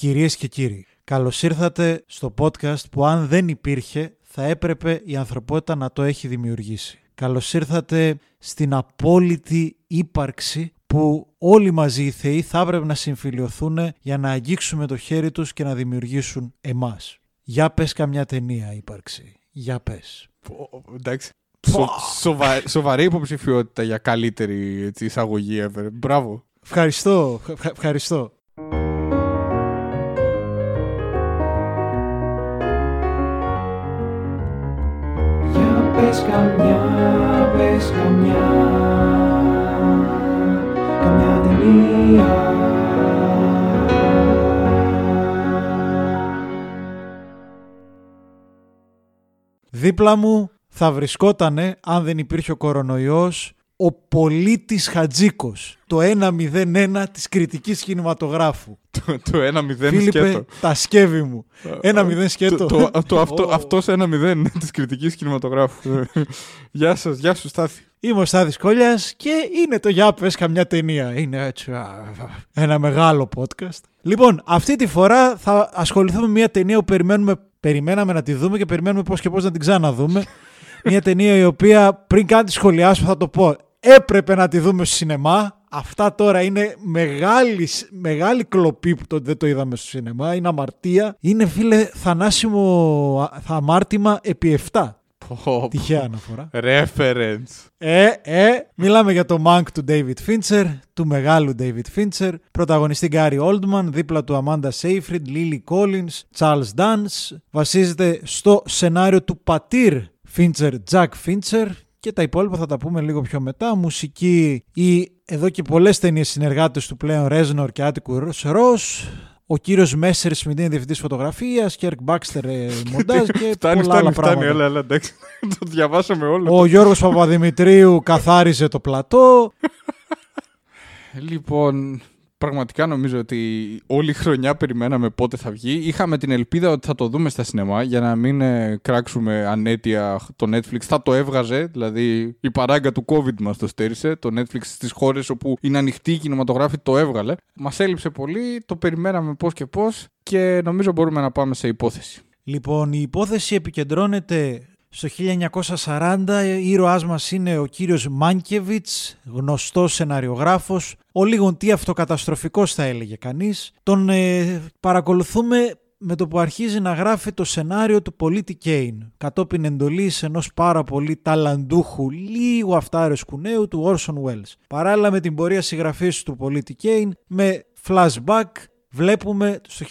Κυρίες και κύριοι, καλώς ήρθατε στο podcast που αν δεν υπήρχε θα έπρεπε η ανθρωπότητα να το έχει δημιουργήσει. Καλώς ήρθατε στην απόλυτη ύπαρξη που όλοι μαζί οι θεοί θα έπρεπε να συμφιλειωθούν για να αγγίξουμε το χέρι τους και να δημιουργήσουν εμάς. Για πες καμιά ταινία ύπαρξη. Για πες. Εντάξει. Σο, σοβα, σοβαρή υποψηφιότητα για καλύτερη έτσι, εισαγωγή ever. Μπράβο. Ευχαριστώ. Ευχα- ευχαριστώ. Καμιά Καμιά ταινία. Δίπλα μου θα βρισκότανε, αν δεν υπήρχε ο κορονοϊός, ο πολίτης Χατζίκος. Το 1-0-1 της κριτικής κινηματογράφου. Το, το 1-0 Φίλιππε, σκέτο. τα σκεύη μου. 1-0 σκέτο. Το, το, το, αυτό, Ω. αυτός 1-0 της κριτικής κινηματογράφου. γεια σας, γεια σου Στάθη. Είμαι ο Στάδης Κόλλιας και είναι το «Για πες καμιά ταινία». Είναι έτσι α, ένα μεγάλο podcast. Λοιπόν, αυτή τη φορά θα ασχοληθούμε με μια ταινία που περιμένουμε, περιμέναμε να τη δούμε και περιμένουμε πώς και πώς να την ξαναδούμε. μια ταινία η οποία πριν καν τη σχολιάσω θα το πω έπρεπε να τη δούμε στο σινεμά. Αυτά τώρα είναι μεγάλη, μεγάλη κλοπή που το, δεν το είδαμε στο σινεμά. Είναι αμαρτία. Είναι φίλε θανάσιμο α, θα αμάρτημα επί 7. Πω, Τυχαία αναφορά. Reference. Ε, ε, μιλάμε για το Monk του David Fincher, του μεγάλου David Fincher, πρωταγωνιστή Gary Oldman, δίπλα του Amanda Seyfried, Lily Collins, Charles Dance. Βασίζεται στο σενάριο του πατήρ Fincher, Jack Fincher και τα υπόλοιπα θα τα πούμε λίγο πιο μετά. Μουσική ή εδώ και πολλές ταινίες συνεργάτες του πλέον Reznor και Atticus Ross. Ο κύριος Μέσσερ Σμιτ είναι διευθυντής φωτογραφίας, Κέρκ Μπάξτερ ε, μοντάζ και φτάνει, πολλά άλλα φτάνει, φτάνει. πράγματα. Έλα, έλα, εντάξει. το διαβάσαμε όλο. Ο Γιώργος Παπαδημητρίου καθάριζε το πλατό. Λοιπόν, πραγματικά νομίζω ότι όλη η χρονιά περιμέναμε πότε θα βγει. Είχαμε την ελπίδα ότι θα το δούμε στα σινεμά για να μην ε, κράξουμε ανέτεια το Netflix. Θα το έβγαζε, δηλαδή η παράγκα του COVID μας το στέρισε. Το Netflix στις χώρες όπου είναι ανοιχτή η κινηματογράφη το έβγαλε. Μας έλειψε πολύ, το περιμέναμε πώς και πώς και νομίζω μπορούμε να πάμε σε υπόθεση. Λοιπόν, η υπόθεση επικεντρώνεται στο 1940. Ήρωάς μας είναι ο κύριος Μάνκεβιτς, γνωστός σεναριογράφος. Ο λίγον τι αυτοκαταστροφικός θα έλεγε κανείς. Τον ε, παρακολουθούμε με το που αρχίζει να γράφει το σενάριο του πολίτη Κέιν, κατόπιν εντολής ενός πάρα πολύ ταλαντούχου, λίγο αυτάρεσκου νέου του Orson Welles. Παράλληλα με την πορεία συγγραφής του πολίτη Κέιν, με flashback βλέπουμε στο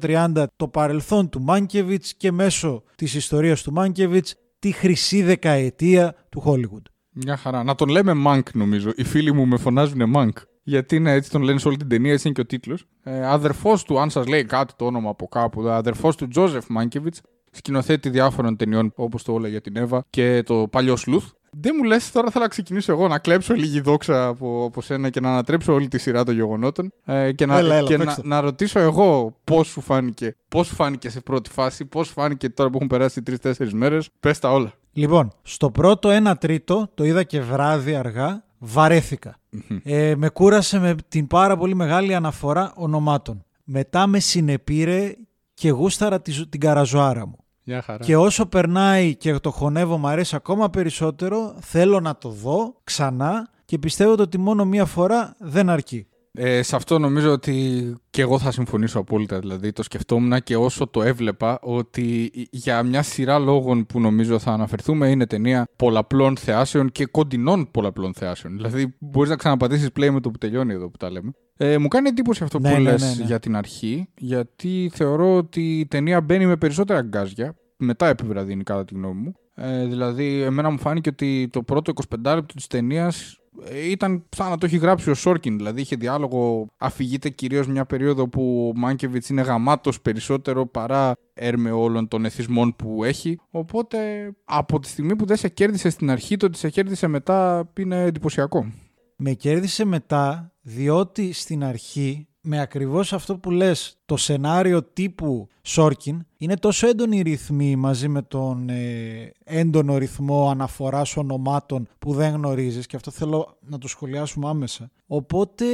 1930 το παρελθόν του Μάνκεβιτς και μέσω της ιστορίας του Μάνκεβιτς τη χρυσή δεκαετία του Hollywood. Μια χαρά. Να τον λέμε Monk νομίζω. Οι φίλοι μου με φωνάζουν Monk. Γιατί είναι έτσι τον λένε σε όλη την ταινία, έτσι είναι και ο τίτλος. Ε, αδερφός του, αν σας λέει κάτι το όνομα από κάπου, αδερφός του Τζόζεφ Μάνκεβιτς, σκηνοθέτη διάφορων ταινιών όπως το Όλα για την Εύα και το Παλιό Σλουθ. Δεν μου λες, τώρα θέλω να ξεκινήσω εγώ να κλέψω λίγη δόξα από, από σένα και να ανατρέψω όλη τη σειρά των γεγονότων. Ε, και να, Έλα, έλα, και να, παίξτε. να ρωτήσω εγώ πώς σου φάνηκε. Πώς σου φάνηκε σε πρώτη φάση, πώς φάνηκε τώρα που έχουν περάσει τρει-τέσσερι μέρες. Πες τα όλα. Λοιπόν, στο πρώτο 1 τρίτο, το είδα και βράδυ αργά, βαρέθηκα. Ε, με κούρασε με την πάρα πολύ μεγάλη αναφορά ονομάτων. Μετά με συνεπήρε και γούσταρα τη, ζω- την καραζοάρα μου. Μια χαρά. Και όσο περνάει και το χωνεύω μου αρέσει ακόμα περισσότερο, θέλω να το δω ξανά και πιστεύω ότι μόνο μία φορά δεν αρκεί. Ε, σε αυτό νομίζω ότι και εγώ θα συμφωνήσω απόλυτα. Δηλαδή το σκεφτόμουν και όσο το έβλεπα ότι για μια σειρά λόγων που νομίζω θα αναφερθούμε είναι ταινία πολλαπλών θεάσεων και κοντινών πολλαπλών θεάσεων. Δηλαδή μπορείς να ξαναπατήσεις play με το που τελειώνει εδώ που τα λέμε. Ε, μου κάνει εντύπωση αυτό Ναι, που ναι, λες ναι, ναι. για την αρχή γιατί θεωρώ ότι η ταινία μπαίνει με περισσότερα γκάζια μετά επιβραδύνει κατά τη γνώμη μου. Ε, δηλαδή, εμένα μου φάνηκε ότι το πρώτο 25 λεπτό της ταινίας ήταν σαν να το έχει γράψει ο Σόρκιν. Δηλαδή, είχε διάλογο. Αφηγείται κυρίως μια περίοδο που ο Μάνκεβιτς είναι γαμάτος περισσότερο παρά έρμε όλων των εθισμών που έχει. Οπότε, από τη στιγμή που δεν σε κέρδισε στην αρχή, το ότι σε κέρδισε μετά είναι εντυπωσιακό. Με κέρδισε μετά διότι στην αρχή με ακριβώς αυτό που λες το σενάριο τύπου Σόρκιν είναι τόσο έντονοι οι ρυθμοί μαζί με τον ε, έντονο ρυθμό αναφοράς ονομάτων που δεν γνωρίζεις και αυτό θέλω να το σχολιάσουμε άμεσα. Οπότε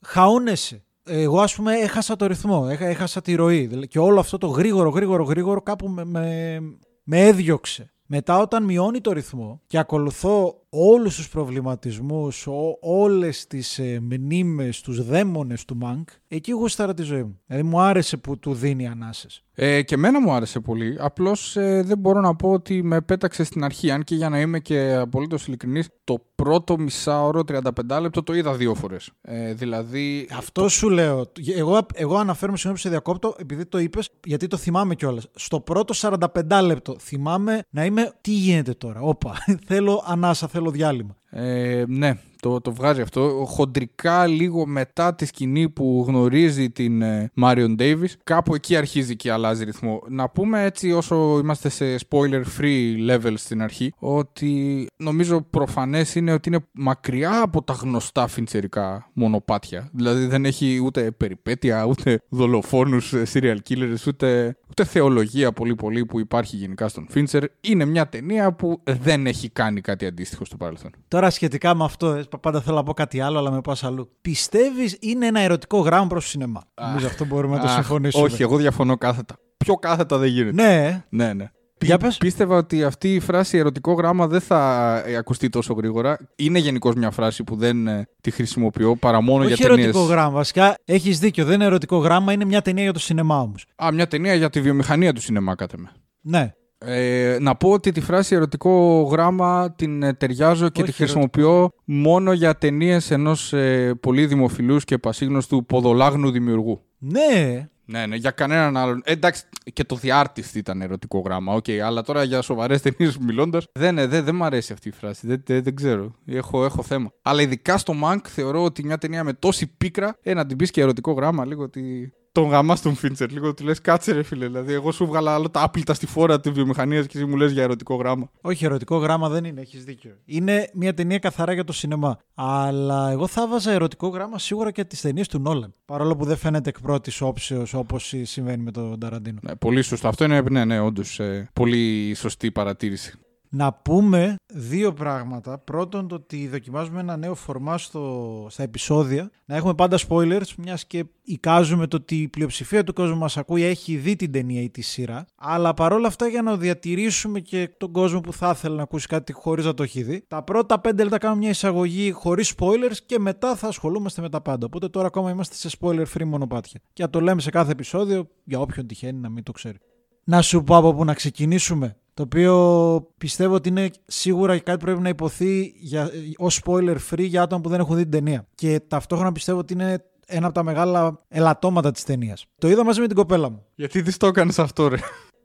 χαώνεσαι. Εγώ, ας πούμε, έχασα το ρυθμό, έχα- έχασα τη ροή. Δηλαδή, Και όλο αυτό το γρήγορο, γρήγορο, γρήγορο κάπου με, με, με έδιωξε. Μετά όταν μειώνει το ρυθμό και ακολουθώ όλους τους προβληματισμούς, ό, όλες τις ε, μνήμες, τους δαίμονες του Μανκ, εκεί γούσταρα τη ζωή μου. Δηλαδή μου άρεσε που του δίνει ανάσες. Ε, και εμένα μου άρεσε πολύ. Απλώς δεν μπορώ να πω ότι με πέταξε στην αρχή. Αν και για να είμαι και απολύτως ειλικρινής, το πρώτο μισάωρο 35 λεπτό το είδα δύο φορές. Ε, δηλαδή. Αυτό σου λέω. Εγώ, εγώ αναφέρομαι συγγνώμη που σε διακόπτω, επειδή το είπες, γιατί το θυμάμαι κιόλας. Στο πρώτο 45 λεπτό θυμάμαι να είμαι. Τι γίνεται τώρα, Όπα. θέλω ανάσα, θέλω διάλειμμα. Ε, ναι, το, το βγάζει αυτό. Χοντρικά λίγο μετά τη σκηνή που γνωρίζει την ε, Marion Davis, κάπου εκεί αρχίζει και αλλάζει ρυθμό. Να πούμε έτσι όσο είμαστε σε spoiler free level στην αρχή, ότι νομίζω προφανές είναι ότι είναι μακριά από τα γνωστά φιντσερικά μονοπάτια. Δηλαδή δεν έχει ούτε περιπέτεια, ούτε δολοφόνους ε, serial killers, ούτε, ούτε θεολογία πολύ πολύ που υπάρχει γενικά στον Fincher. Είναι μια ταινία που δεν έχει κάνει κάτι αντίστοιχο στο παρελθόν. Τώρα σχετικά με αυτό, ε, πάντα θέλω να πω κάτι άλλο, αλλά με πας αλλού. Πιστεύεις είναι ένα ερωτικό γράμμα προς το σινεμά; Νομίζω αυτό μπορούμε να το Αχ, συμφωνήσουμε. Όχι, εγώ διαφωνώ κάθετα. Πιο κάθετα δεν γίνεται. Ναι, ε. Ναι, ναι. Για πες. Πίστευα ότι αυτή η φράση ερωτικό γράμμα δεν θα ε, ακουστεί τόσο γρήγορα. Είναι γενικώς μια φράση που δεν ε, τη χρησιμοποιώ παρά μόνο όχι για ταινίες. ερωτικό γράμμα. Βασικά έχεις δίκιο. Δεν είναι ερωτικό γράμμα, είναι μια ταινία για το σινεμά όμως. Α, μια ταινία για τη βιομηχανία του σινεμά, κάτε με. Ναι. Ε, να πω ότι τη φράση ερωτικό γράμμα την ε, ταιριάζω και Όχι τη χρησιμοποιώ μόνο για ταινίες ενός πολύ δημοφιλούς και πασίγνωστου ποδολάγνου δημιουργού. Ναι. Ναι, ναι, για κανέναν άλλον. Ε, εντάξει, και το The Artist ήταν ερωτικό γράμμα, οκ, αλλά τώρα για σοβαρές ταινίες μιλώντας. Δεν, ε, δεν, δεν μ' αρέσει αυτή η φράση. Δεν, δεν, δεν ξέρω. Έχω, έχω θέμα. Αλλά ειδικά στο Mank θεωρώ ότι μια ταινία με τόση πίκρα, ε, να την πεις και ερωτικό γράμμα, λίγο ότι. Τον γαμάς τον Φίντσερ, λίγο του λες κάτσε ρε φίλε. Δηλαδή, εγώ σου βγάζω όλα τα άπλυτα στη φόρα της βιομηχανίας και εσύ μου λες για ερωτικό γράμμα. Όχι, ερωτικό γράμμα δεν είναι, έχεις δίκιο. Είναι μια ταινία καθαρά για το σινεμά. Αλλά εγώ θα βάζα ερωτικό γράμμα σίγουρα και τις ταινίες του Νόλαν. Παρόλο που δεν φαίνεται εκ πρώτης όψεως όπως συμβαίνει με τον Ταραντίνο. Ναι, πολύ σωστό. Αυτό είναι, ναι, ναι, όντως ε, πολύ σωστή παρατήρηση. Να πούμε δύο πράγματα. Πρώτον, το ότι δοκιμάζουμε ένα νέο φορμά στο, στα επεισόδια. Να έχουμε πάντα spoilers, μιας και εικάζουμε το ότι η πλειοψηφία του κόσμου μας ακούει έχει δει την ταινία ή τη σειρά. Αλλά παρόλα αυτά, για να διατηρήσουμε και τον κόσμο που θα ήθελε να ακούσει κάτι χωρίς να το έχει δει, τα πρώτα πέντε λεπτά κάνουμε μια εισαγωγή χωρίς spoilers και μετά θα ασχολούμαστε με τα πάντα. Οπότε τώρα ακόμα είμαστε σε spoiler free μονοπάτια. Και να το λέμε σε κάθε επεισόδιο για όποιον τυχαίνει να μην το ξέρει. Να σου πω από πού να ξεκινήσουμε. Το οποίο πιστεύω ότι είναι σίγουρα κάτι που πρέπει να υποθεί για, ως spoiler free για άτομα που δεν έχουν δει την ταινία. Και ταυτόχρονα πιστεύω ότι είναι ένα από τα μεγάλα ελαττώματα της ταινίας. Το είδα μαζί με την κοπέλα μου. Γιατί δεν το έκανες αυτό, ρε;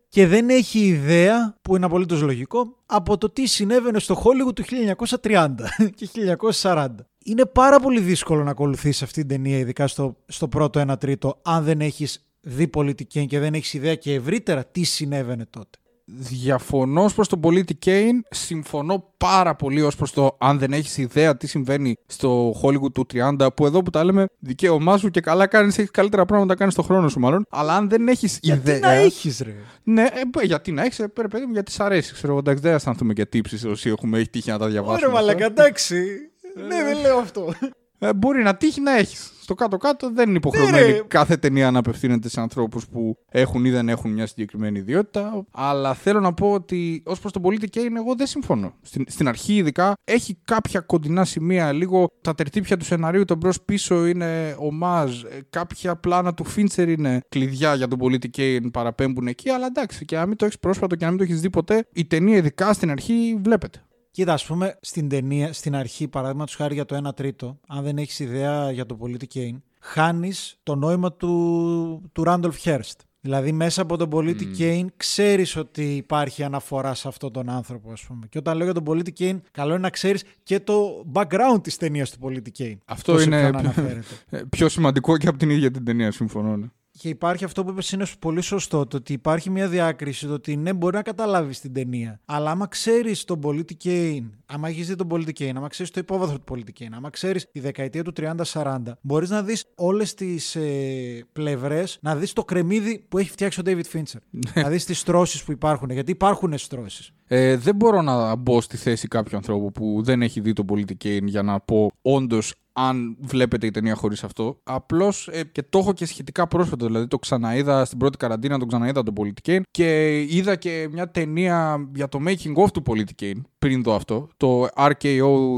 Και δεν έχει ιδέα, που είναι απολύτως λογικό, από το τι συνέβαινε στο Hollywood του 1930 και 1940. Είναι πάρα πολύ δύσκολο να ακολουθείς αυτή την ταινία, ειδικά στο, στο πρώτο 1 τρίτο, αν δεν έχεις δει πολιτική και δεν έχεις ιδέα και ευρύτερα τι συνέβαινε τότε. Διαφωνώ ως προς τον πολίτη Κέιν, συμφωνώ πάρα πολύ ως προς το αν δεν έχεις ιδέα τι συμβαίνει στο Hollywood του 30, που εδώ που τα λέμε δικαίωμά σου και καλά κάνεις, έχεις καλύτερα πράγματα να κάνεις στο χρόνο σου μάλλον, αλλά αν δεν έχεις Γιατί ιδέα... να έχεις ρε; Ναι, ε, γιατί να έχεις, ε, πρέπει παιδί μου, γιατί σ' αρέσει, ξέρω εγώ, εντάξει, δεν αισθανθούμε και τύψεις όσοι έχουμε έχει τύχει να τα διαβάσουμε. Ωραία μαλακα, εντάξει. ναι, δεν λέω αυτό. Ε, μπορεί να τύχει να έχεις. Στο κάτω-κάτω δεν είναι υποχρεωμένη Ναι, ρε. κάθε ταινία να απευθύνεται σε ανθρώπους που έχουν ή δεν έχουν μια συγκεκριμένη ιδιότητα. Αλλά θέλω να πω ότι ως προς τον πολίτη Κέιν, εγώ δεν συμφωνώ. Στην, στην αρχή, ειδικά, έχει κάποια κοντινά σημεία. Λίγο τα τερτύπια του σεναρίου, το μπρος πίσω είναι ομάζ. ε, Κάποια πλάνα του Φίντσερ είναι κλειδιά για τον πολίτη Κέιν, παραπέμπουν εκεί. Αλλά εντάξει, και να μην το έχεις πρόσφατο και να μην το έχεις δει ποτέ, η ταινία, ειδικά στην αρχή, βλέπετε. Κοίτα, ας πούμε, στην ταινία, στην αρχή, παράδειγμα του χάρη για το 1 τρίτο, αν δεν έχεις ιδέα για τον πολίτη Κέιν, χάνεις το νόημα του, του Randolph Hearst. Δηλαδή, μέσα από τον πολίτη Κέιν, ξέρεις ότι υπάρχει αναφορά σε αυτόν τον άνθρωπο, ας πούμε. Και όταν λέω για τον πολίτη Κέιν, καλό είναι να ξέρεις και το background της ταινίας του πολίτη Κέιν. Αυτό Πώς είναι ποιον αναφέρεται. ε, πιο σημαντικό και από την ίδια την ταινία, συμφωνώ. ναι. Και υπάρχει αυτό που είπες είναι πολύ σωστό, το ότι υπάρχει μια διάκριση, το ότι ναι, μπορεί να καταλάβεις την ταινία. Αλλά άμα ξέρεις τον πολίτη Κέιν, άμα έχεις δει τον πολίτη Κέιν, άμα ξέρεις το υπόβαθρο του πολίτη Κέιν, άμα ξέρεις τη δεκαετία του 30-40, μπορείς να δεις όλες τις ε, πλευρές, να δεις το κρεμμύδι που έχει φτιάξει ο David Fincher. να δεις τις στρώσεις που υπάρχουν. Γιατί υπάρχουν στρώσεις. Ε, δεν μπορώ να μπω στη θέση κάποιου ανθρώπου που δεν έχει δει τον πολίτη Κέιν για να πω όντως αν βλέπετε η ταινία χωρίς αυτό. Απλώς ε, και το έχω και σχετικά πρόσφατα. Δηλαδή το ξαναείδα στην πρώτη καραντίνα, τον ξαναείδα τον Πολιτικέιν και είδα και μια ταινία για το making of του Πολιτικέιν πριν το αυτό. Το RKO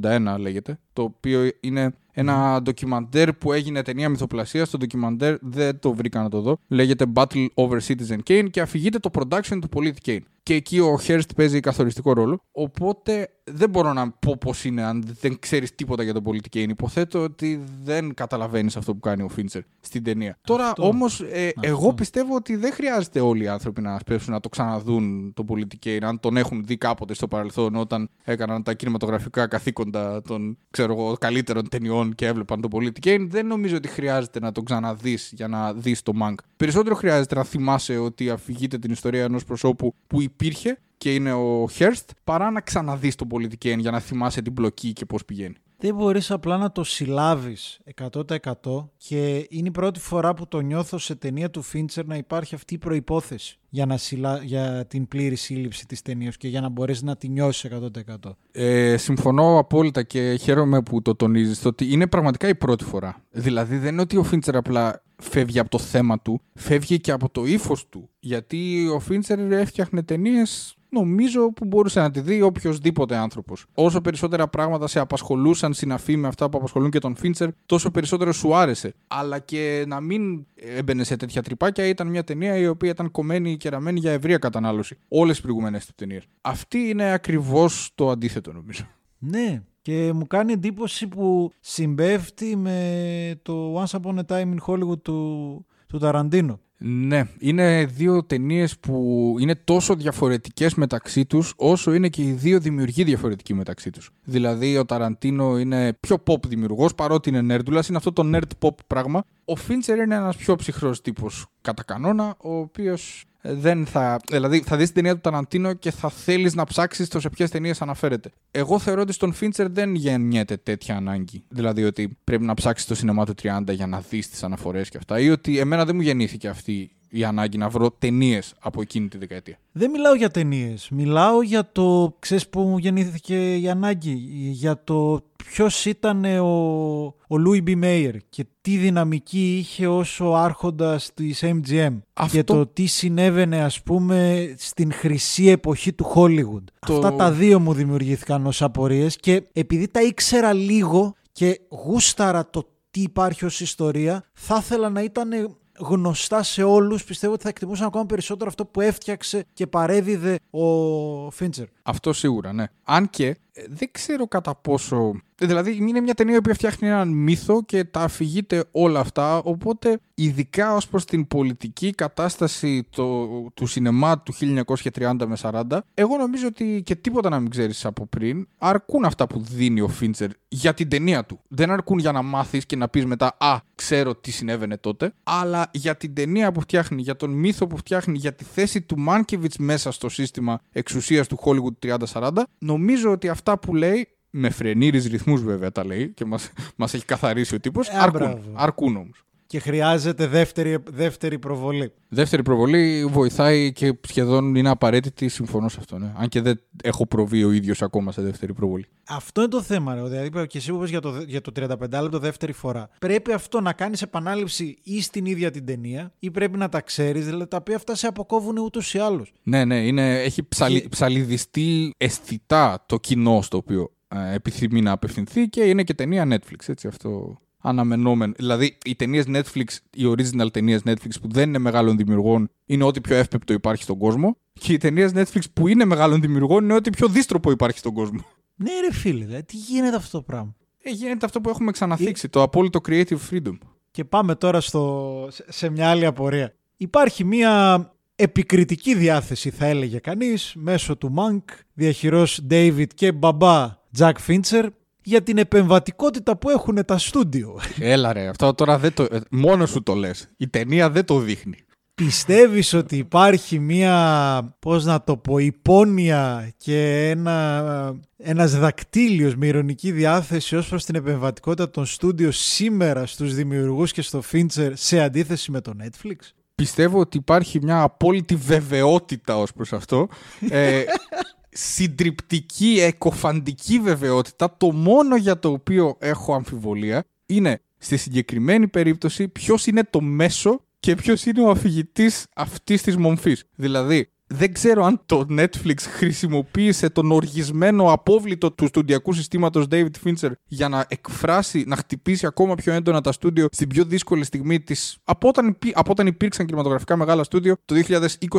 281 λέγεται. Το οποίο είναι ένα ντοκιμαντέρ που έγινε ταινία μυθοπλασία. Το ντοκιμαντέρ δεν το βρήκα να το δω. Λέγεται Battle over Citizen Kane και αφηγείται το production του πολίτη Kane. Και εκεί ο Hearst παίζει καθοριστικό ρόλο. Οπότε δεν μπορώ να πω πώς είναι αν δεν ξέρεις τίποτα για τον πολίτη Kane. Υποθέτω ότι δεν καταλαβαίνεις αυτό που κάνει ο Φίντσερ στην ταινία. Τώρα όμως, ε, εγώ πιστεύω ότι δεν χρειάζεται όλοι οι άνθρωποι να σπεύσουν να το ξαναδούν τον πολίτη Kane, αν τον έχουν δει κάποτε στο παρελθόν όταν έκαναν τα κινηματογραφικά καθήκοντα των ξέρω εγώ, καλύτερων ταινιών και έβλεπαν τον πολίτη Kane. Δεν νομίζω ότι χρειάζεται να τον ξαναδείς για να δεις το Mank. Περισσότερο χρειάζεται να θυμάσαι ότι αφηγείται την ιστορία ενός προσώπου που υπήρχε και είναι ο Hearst, παρά να ξαναδείς τον πολίτη Kane για να θυμάσαι την μπλοκή και πώς πηγαίνει. Δεν μπορείς απλά να το συλλάβεις 100% και είναι η πρώτη φορά που το νιώθω σε ταινία του Φίντσερ να υπάρχει αυτή η προϋπόθεση για, να συλλα... για την πλήρη σύλληψη της ταινίας και για να μπορέσεις να τη νιώσεις 100%. Ε, συμφωνώ απόλυτα και χαίρομαι που το τονίζεις ότι είναι πραγματικά η πρώτη φορά. Δηλαδή δεν είναι ότι ο Φίντσερ απλά φεύγει από το θέμα του, φεύγει και από το ύφος του. Γιατί ο Φίντσερ έφτιαχνε ταινίες νομίζω που μπορούσε να τη δει οποιοδήποτε άνθρωπος. Όσο περισσότερα πράγματα σε απασχολούσαν συναφή με αυτά που απασχολούν και τον Φίντσερ, τόσο περισσότερο σου άρεσε. Αλλά και να μην έμπαινε σε τέτοια τρυπάκια ήταν μια ταινία η οποία ήταν κομμένη και ραμμένη για ευρεία κατανάλωση. Όλες τι προηγούμενε του ταινίες. Αυτή είναι ακριβώς το αντίθετο νομίζω. Ναι, και μου κάνει εντύπωση που συμπέφτει με το Once Upon a Time in Hollywood του, του Ταραντίνο. Ναι, είναι δύο ταινίες που είναι τόσο διαφορετικές μεταξύ τους, όσο είναι και οι δύο δημιουργοί διαφορετικοί μεταξύ τους. Δηλαδή, ο Ταραντίνο είναι πιο pop δημιουργός, παρότι είναι νέρντουλα, είναι αυτό το nerd pop πράγμα. Ο Φίντσερ είναι ένας πιο ψυχρός τύπος κατά κανόνα, ο οποίος δεν θα. Δηλαδή, θα δεις την ταινία του Ταραντίνο και θα θέλεις να ψάξεις το σε ποιες ταινίες αναφέρεται. Εγώ θεωρώ ότι στον Φίντσερ δεν γεννιέται τέτοια ανάγκη. Δηλαδή, ότι πρέπει να ψάξεις το σινεμά του 30 για να δεις τις αναφορές και αυτά. Ή ότι εμένα δεν μου γεννήθηκε αυτή η ανάγκη να βρω ταινίες από εκείνη τη δεκαετία. Δεν μιλάω για ταινίες. Μιλάω για το. ξέρεις που μου γεννήθηκε η ανάγκη. Για το ποιος ήταν ο, ο Louis B. Mayer και τι δυναμική είχε ως ο άρχοντας της MGM Αυτό- και το τι συνέβαινε ας πούμε στην χρυσή εποχή του Hollywood. Το- Αυτά τα δύο μου δημιουργήθηκαν ως απορίες και επειδή τα ήξερα λίγο και γούσταρα το τι υπάρχει ως ιστορία θα ήθελα να ήταν γνωστά σε όλους πιστεύω ότι θα εκτιμούσαν ακόμα περισσότερο αυτό που έφτιαξε και παρέδιδε ο Φίντσερ. Αυτό σίγουρα, ναι. Αν και ε, δεν ξέρω κατά πόσο. Δηλαδή, είναι μια ταινία που φτιάχνει έναν μύθο και τα αφηγείται όλα αυτά. Οπότε, ειδικά ως προς την πολιτική κατάσταση το, του σινεμά του 1930 με 40, εγώ νομίζω ότι και τίποτα να μην ξέρεις από πριν, αρκούν αυτά που δίνει ο Φίντσερ για την ταινία του. Δεν αρκούν για να μάθεις και να πεις μετά, Α, ξέρω τι συνέβαινε τότε. Αλλά για την ταινία που φτιάχνει, για τον μύθο που φτιάχνει, για τη θέση του Μάνκεβιτς μέσα στο σύστημα εξουσίας του Hollywood 30-40, νομίζω ότι αυτά που λέει. Με φρενήρις ρυθμούς βέβαια τα λέει και μας, μας έχει καθαρίσει ο τύπος. Ε, αρκούν, μπράβο. αρκούν όμως. Και χρειάζεται δεύτερη, δεύτερη προβολή. Δεύτερη προβολή βοηθάει και σχεδόν είναι απαραίτητη. Συμφωνώ σε αυτό. Ναι. Αν και δεν έχω προβεί ο ίδιος ακόμα σε δεύτερη προβολή. Αυτό είναι το θέμα. Ρε. Δηλαδή, και εσύ που είπες για το, για το 35 λεπτό δεύτερη φορά. Πρέπει αυτό να κάνεις επανάληψη ή στην ίδια την ταινία, ή πρέπει να τα ξέρεις, δηλαδή τα οποία αυτά σε αποκόβουν ούτως ή άλλως. Ναι, ναι, είναι, έχει ψαλι, Και- ψαλιδιστεί αισθητά το κοινό στο οποίο ε, επιθυμεί να απευθυνθεί και είναι και ταινία Netflix. Έτσι, αυτό αναμενόμενο. Δηλαδή, οι ταινίες Netflix, οι original ταινίες Netflix που δεν είναι μεγάλων δημιουργών, είναι ό,τι πιο εύπεπτο υπάρχει στον κόσμο. Και οι ταινίες Netflix που είναι μεγάλων δημιουργών είναι ό,τι πιο δίστροπο υπάρχει στον κόσμο. Ναι, ρε φίλε, δηλαδή, τι γίνεται αυτό το πράγμα; Ε, γίνεται αυτό που έχουμε ξαναθίξει, το απόλυτο creative freedom. Και πάμε τώρα στο, σε- σε μια άλλη απορία. Υπάρχει μια επικριτική διάθεση, θα έλεγε κανείς, μέσω του Monk, διαχειρός David και μπαμπά Jack Fincher, για την επεμβατικότητα που έχουν τα στούντιο. Έλα ρε, αυτό τώρα δεν το. ε, Μόνο σου το λες. Η ταινία δεν το δείχνει. Πιστεύεις ότι υπάρχει μία, πώς να το πω, υπόνοια και ένα, ένας δακτύλιος με ηρωνική διάθεση ως προς την επεμβατικότητα των στούντιο σήμερα στους δημιουργούς και στο Fincher σε αντίθεση με το Netflix? Πιστεύω ότι υπάρχει μια απόλυτη βεβαιότητα ως προς αυτό. Ε, συντριπτική, εκοφαντική βεβαιότητα. Το μόνο για το οποίο έχω αμφιβολία είναι στη συγκεκριμένη περίπτωση ποιος είναι το μέσο και ποιος είναι ο αφηγητής αυτής της μομφής. Δηλαδή, δεν ξέρω αν το Netflix χρησιμοποίησε τον οργισμένο απόβλητο του στοντιακού συστήματος David Fincher για να εκφράσει, να χτυπήσει ακόμα πιο έντονα τα στούντιο στην πιο δύσκολη στιγμή της... Από όταν, υπή- από όταν υπήρξαν κινηματογραφικά μεγάλα στούντιο, το 2020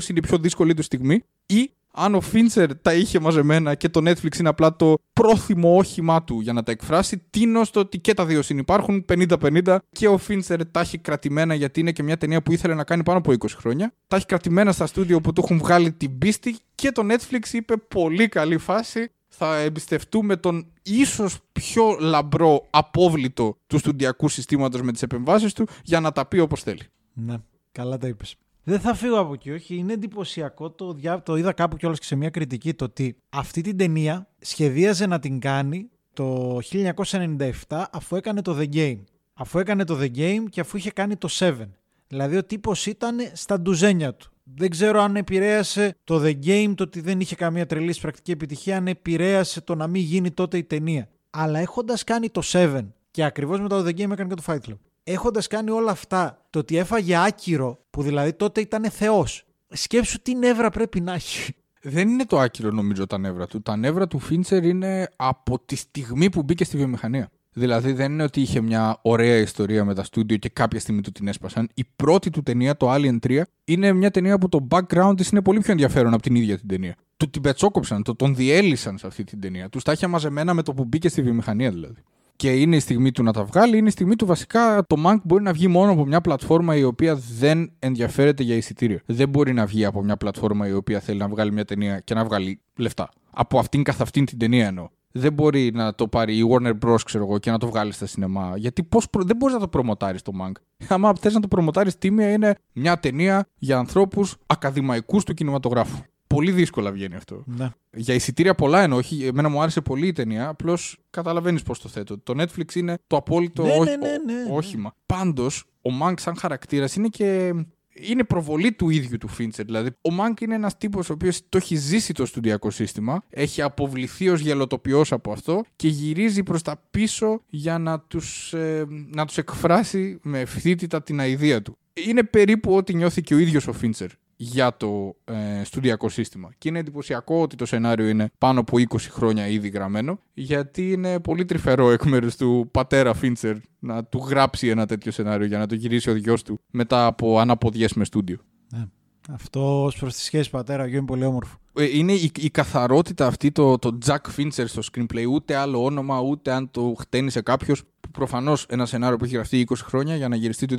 είναι η πιο δύσκολη του στιγμή. Ή αν ο Fincher τα είχε μαζεμένα και το Netflix είναι απλά το πρόθυμο όχημά του για να τα εκφράσει, τίνω στο ότι και τα δύο συνυπάρχουν 50-50 και ο Fincher τα έχει κρατημένα γιατί είναι και μια ταινία που ήθελε να κάνει πάνω από 20 χρόνια. Τα έχει κρατημένα στα στούντιο που του έχουν βγάλει την πίστη και το Netflix είπε πολύ καλή φάση. Θα εμπιστευτούμε τον ίσως πιο λαμπρό απόβλητο του στουντιακού συστήματος με τις επεμβάσεις του για να τα πει όπως θέλει. Ναι, καλά τα είπες. Δεν θα φύγω από εκεί, όχι. Είναι εντυπωσιακό. Το, διά- το είδα κάπου κιόλας και σε μια κριτική το ότι αυτή την ταινία σχεδίαζε να την κάνει το 1997 αφού έκανε το The Game. Αφού έκανε το The Game και αφού είχε κάνει το Seven. Δηλαδή ο τύπος ήταν στα ντουζένια του. Δεν ξέρω αν επηρέασε το The Game το ότι δεν είχε καμία τρελή πρακτική επιτυχία, αν επηρέασε το να μην γίνει τότε η ταινία. Αλλά έχοντας κάνει το Seven και ακριβώς μετά το The Game έκανε και το Fight Club. Έχοντας κάνει όλα αυτά, το ότι έφαγε άκυρο, που δηλαδή τότε ήταν θεός. Σκέψου τι νεύρα πρέπει να έχει. Δεν είναι το άκυρο νομίζω τα νεύρα του. Τα νεύρα του Φίντσερ είναι από τη στιγμή που μπήκε στη βιομηχανία. Δηλαδή δεν είναι ότι είχε μια ωραία ιστορία με τα στούντιο και κάποια στιγμή του την έσπασαν. Η πρώτη του ταινία, το Alien 3, είναι μια ταινία που το background της είναι πολύ πιο ενδιαφέρον από την ίδια την ταινία. Του την πετσόκοψαν, το, τον διέλυσαν σε αυτή την ταινία. Τους τα είχε μαζεμένα με το που μπήκε στη βιομηχανία δηλαδή. Και είναι η στιγμή του να τα βγάλει, είναι η στιγμή του βασικά το Mank μπορεί να βγει μόνο από μια πλατφόρμα η οποία δεν ενδιαφέρεται για εισιτήριο. Δεν μπορεί να βγει από μια πλατφόρμα η οποία θέλει να βγάλει μια ταινία και να βγάλει λεφτά. Από αυτήν καθ' αυτήν την ταινία εννοώ. Δεν μπορεί να το πάρει η Warner Bros. Ξέρω εγώ, και να το βγάλει στα σινεμά. Γιατί πώς προ... δεν μπορείς να το προμοτάρεις το Mank. Άμα θες να το προμοτάρεις τίμια, είναι μια ταινία για ανθρώπους ακαδημαϊκούς του κινηματογράφου. Πολύ δύσκολα βγαίνει αυτό. Ναι. Για εισιτήρια πολλά εννοώ. Όχι, εμένα μου άρεσε πολύ η ταινία. Απλώς καταλαβαίνεις πώς το θέτω. Το Netflix είναι το απόλυτο Ναι, ό- ναι, ναι, ναι, ναι. όχημα. Πάντως, ο Μάνκ σαν χαρακτήρας είναι και. Είναι προβολή του ίδιου του Φίντσερ. Δηλαδή, ο Μάνκ είναι ένας τύπος ο οποίος το έχει ζήσει το στудιακό σύστημα, έχει αποβληθεί ως γελοτοποιός από αυτό και γυρίζει προς τα πίσω για να τους ε, να τους εκφράσει με ευθύτητα την αηδία του. Είναι περίπου ό,τι νιώθει και ο ίδιος ο Φίντσερ για το ε, στудιακό σύστημα. Και είναι εντυπωσιακό ότι το σενάριο είναι πάνω από 20 χρόνια ήδη γραμμένο, γιατί είναι πολύ τρυφερό εκ μέρους του πατέρα Φίντσερ να του γράψει ένα τέτοιο σενάριο για να το γυρίσει ο γιος του μετά από αναποδιές με στούντιο. ναι. Αυτό ως προς τη σχέση πατέρα-γιο είναι πολύ όμορφο. Ε, Είναι η, η καθαρότητα αυτή, το, το Jack Fincher στο screenplay, ούτε άλλο όνομα, ούτε αν το χτένισε κάποιος. Που προφανώς ένα σενάριο που έχει γραφτεί 20 χρόνια για να γυριστεί το